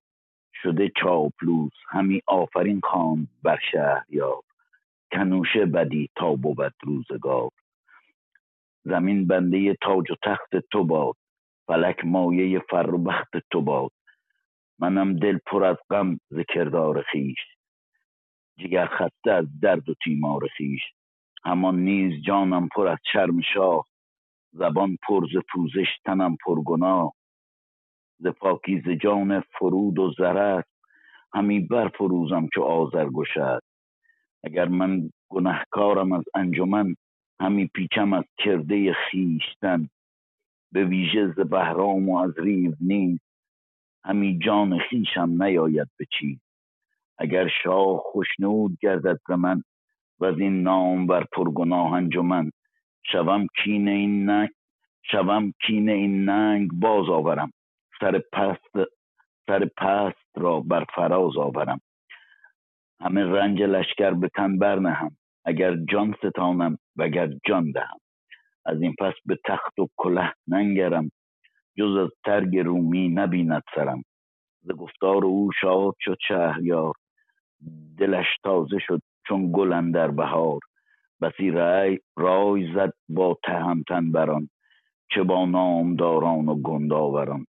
شده چاپلوس همی آفرین خواند بر شهریار. کنوشه بدی تا بود روزگار. زمین بنده تاج و تخت تو باد فلک مایه فر و بخت تو باد. منم دل پر از غم ز کردار خویش. جگر خسته از درد و تیمار خویش. همان نیز جانم پر از شرم شاه. زبان پر ز پوزش تنم پر گناه. ز پاکیز جان فرود و زر است همی برفروزم چو آذرگشت است اگر من گنهکارم از انجمن همی پیچم از کرده خویشتن. به ویژه ز بهرام و از ریو نیز همی جان خویشم نیاید به چیز. اگر شاه خشنود گردد ز من وز این نامور پرگناه انجمن. شوم کین این ننگ باز آورم. سر پست سر پست را بر فراز آورم. همه رنج لشکر به تن برنهم. اگر جان ستانم وگر جان دهم. از این پس به تخت و کله ننگرم. جز از ترگ رومی نبیند سرم. ز گفتار او شاد شد شهریار. دلش تازه شد چون گل در بهار. بسی رای رای زد با تهمتن بران. چه با نامداران و گنداوران.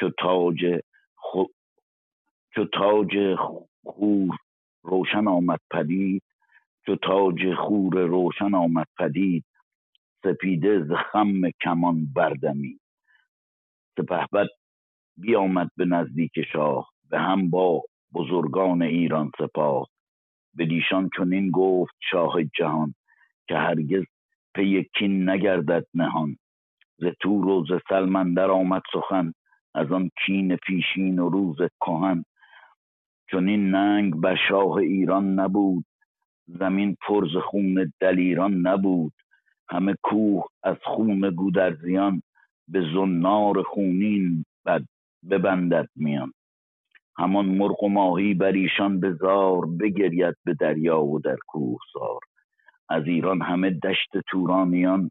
چو تاج خو... چو تاج خور روشن آمد پدید چو تاج خور روشن آمد پدید سپیده ز خم کمان بردمی سپهبد بیامد به نزدیک شاه به هم با بزرگان ایران سپاه. بدیشان چنین گفت شاه جهان که هرگز پی کین نگردد نهان. ز تور و ز سلم آمد سخن. از آن کین پیشین و روز کهن. چنین ننگ بر شاه ایران نبود زمین پر ز خون دلیران نبود. همه کوه از خون گودرزیان به زنار خونین بد ببندد میان. همان مرغ و ماهی بر ایشان به بگرید به دریا و در کوهسار از ایران همه دشت تورانیان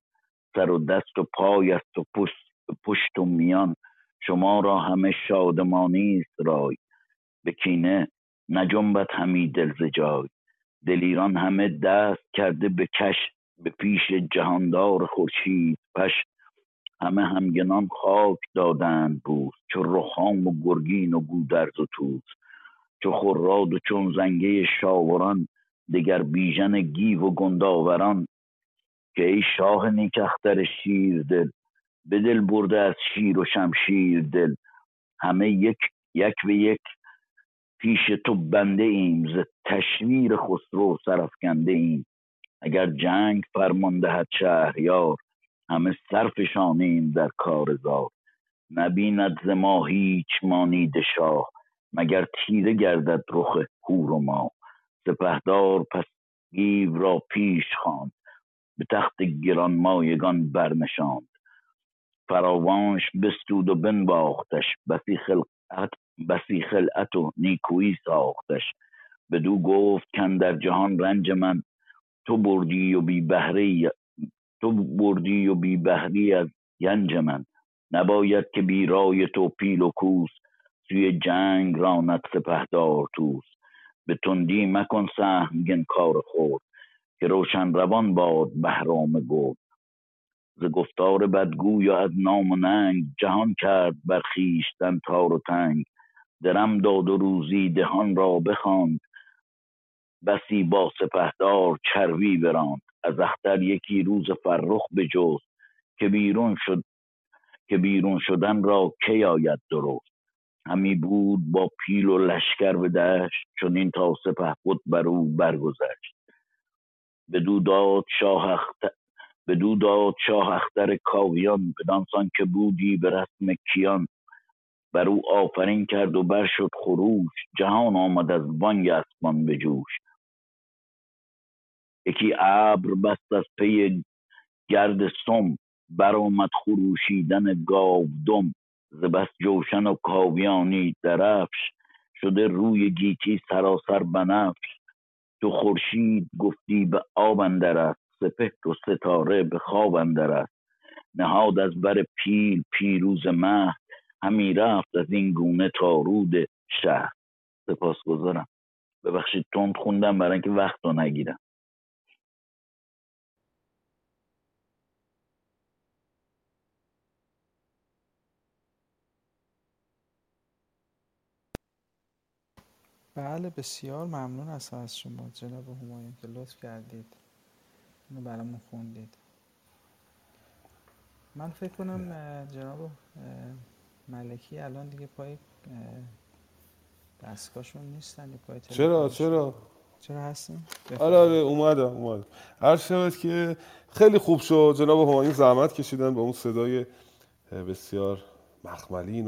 سر و دست و پای است و پشت, پشت و میان. شما را همه شادمانی است رای. به کینه نجنبد همی دل ز جای. دلیران همه دست کرده به کش به پیش جهاندار خورشید پش. همه همگنان خاک دادند بوس چو رخام و گرگین و گودرز و توس چو خراد و چون زنگه شاوران دگر بیژن گیو و گنداوران. که ای شاه نیکختر شیر دل به دل برده از شیر و شمشیر دل. همه یک یک به یک پیش تو بنده ایم ز تشویر خسرو سرفکنده ایم. اگر جنگ فرمان دهد شهریار همه سرفشانیم در کار زار. نبیند ز ما هیچ مانید شاه مگر تیره گردد رخ هور و ما سپهدار پس گیو را پیش خواند به تخت گران مایگان برنشاند. فراوانش بستود و بنواختش بسی خلقت بسی خلعت و نیکویی ساختش. بدو گفت در جهان رنج من تو بردی و بی بهره تو بردی و بی بهری از گنج من. نباید که بی رای تو پیل و کوس سوی جنگ راند سپهدار توس به تندی مکن سهمگن کار خورد که روشن روان باد بهرام گرد. ز گفتار بدگوی و از نام و ننگ جهان کرد بر خویشتن تار و تنگ. درم داد و روزی دهان را بخواند. بسی با سپهدار چروی براند. از اختر یکی روز فرخ بجست که بیرون شد که بیرون شدن را کی آید درست. همی بود با پیل و لشکر به دشت چنین تا سپه بود بر او برگذشت. بدو داد شاه بدو داد شاه اختر کاویان بدانسان که بودی به رسم کیان. بر او آفرین کرد و بر شد خروش جهان آمد از بانگ اسمان به جوش. یکی ابر بست از پی گرد سم برآمد خروشیدن گاودم ز بس جوشن و کاویانی درفش شده روی گیتی سراسر بنفش. تو خورشید گفتی به آب اندر سپهر و ستاره به خواب اندر است. نهاد از بر پیل پیروز مهد همی رفت از این گونه تا رود شهر سپاسگزارم ببخشید تند خوندم برای اینکه وقت رو نگیرم. بله بسیار ممنون از شما جناب همایون که لطف کردید. اینو برامون خوندید. من فکر کنم جناب ملکی الان دیگه پای دستگاهشون نیستن پای چرا؟ چرا؟ چرا هستیم؟ آره آره اومدم اومدم. هر شود که خیلی خوب شد. جناب همایون زحمت کشیدن به اون صدای بسیار مخملین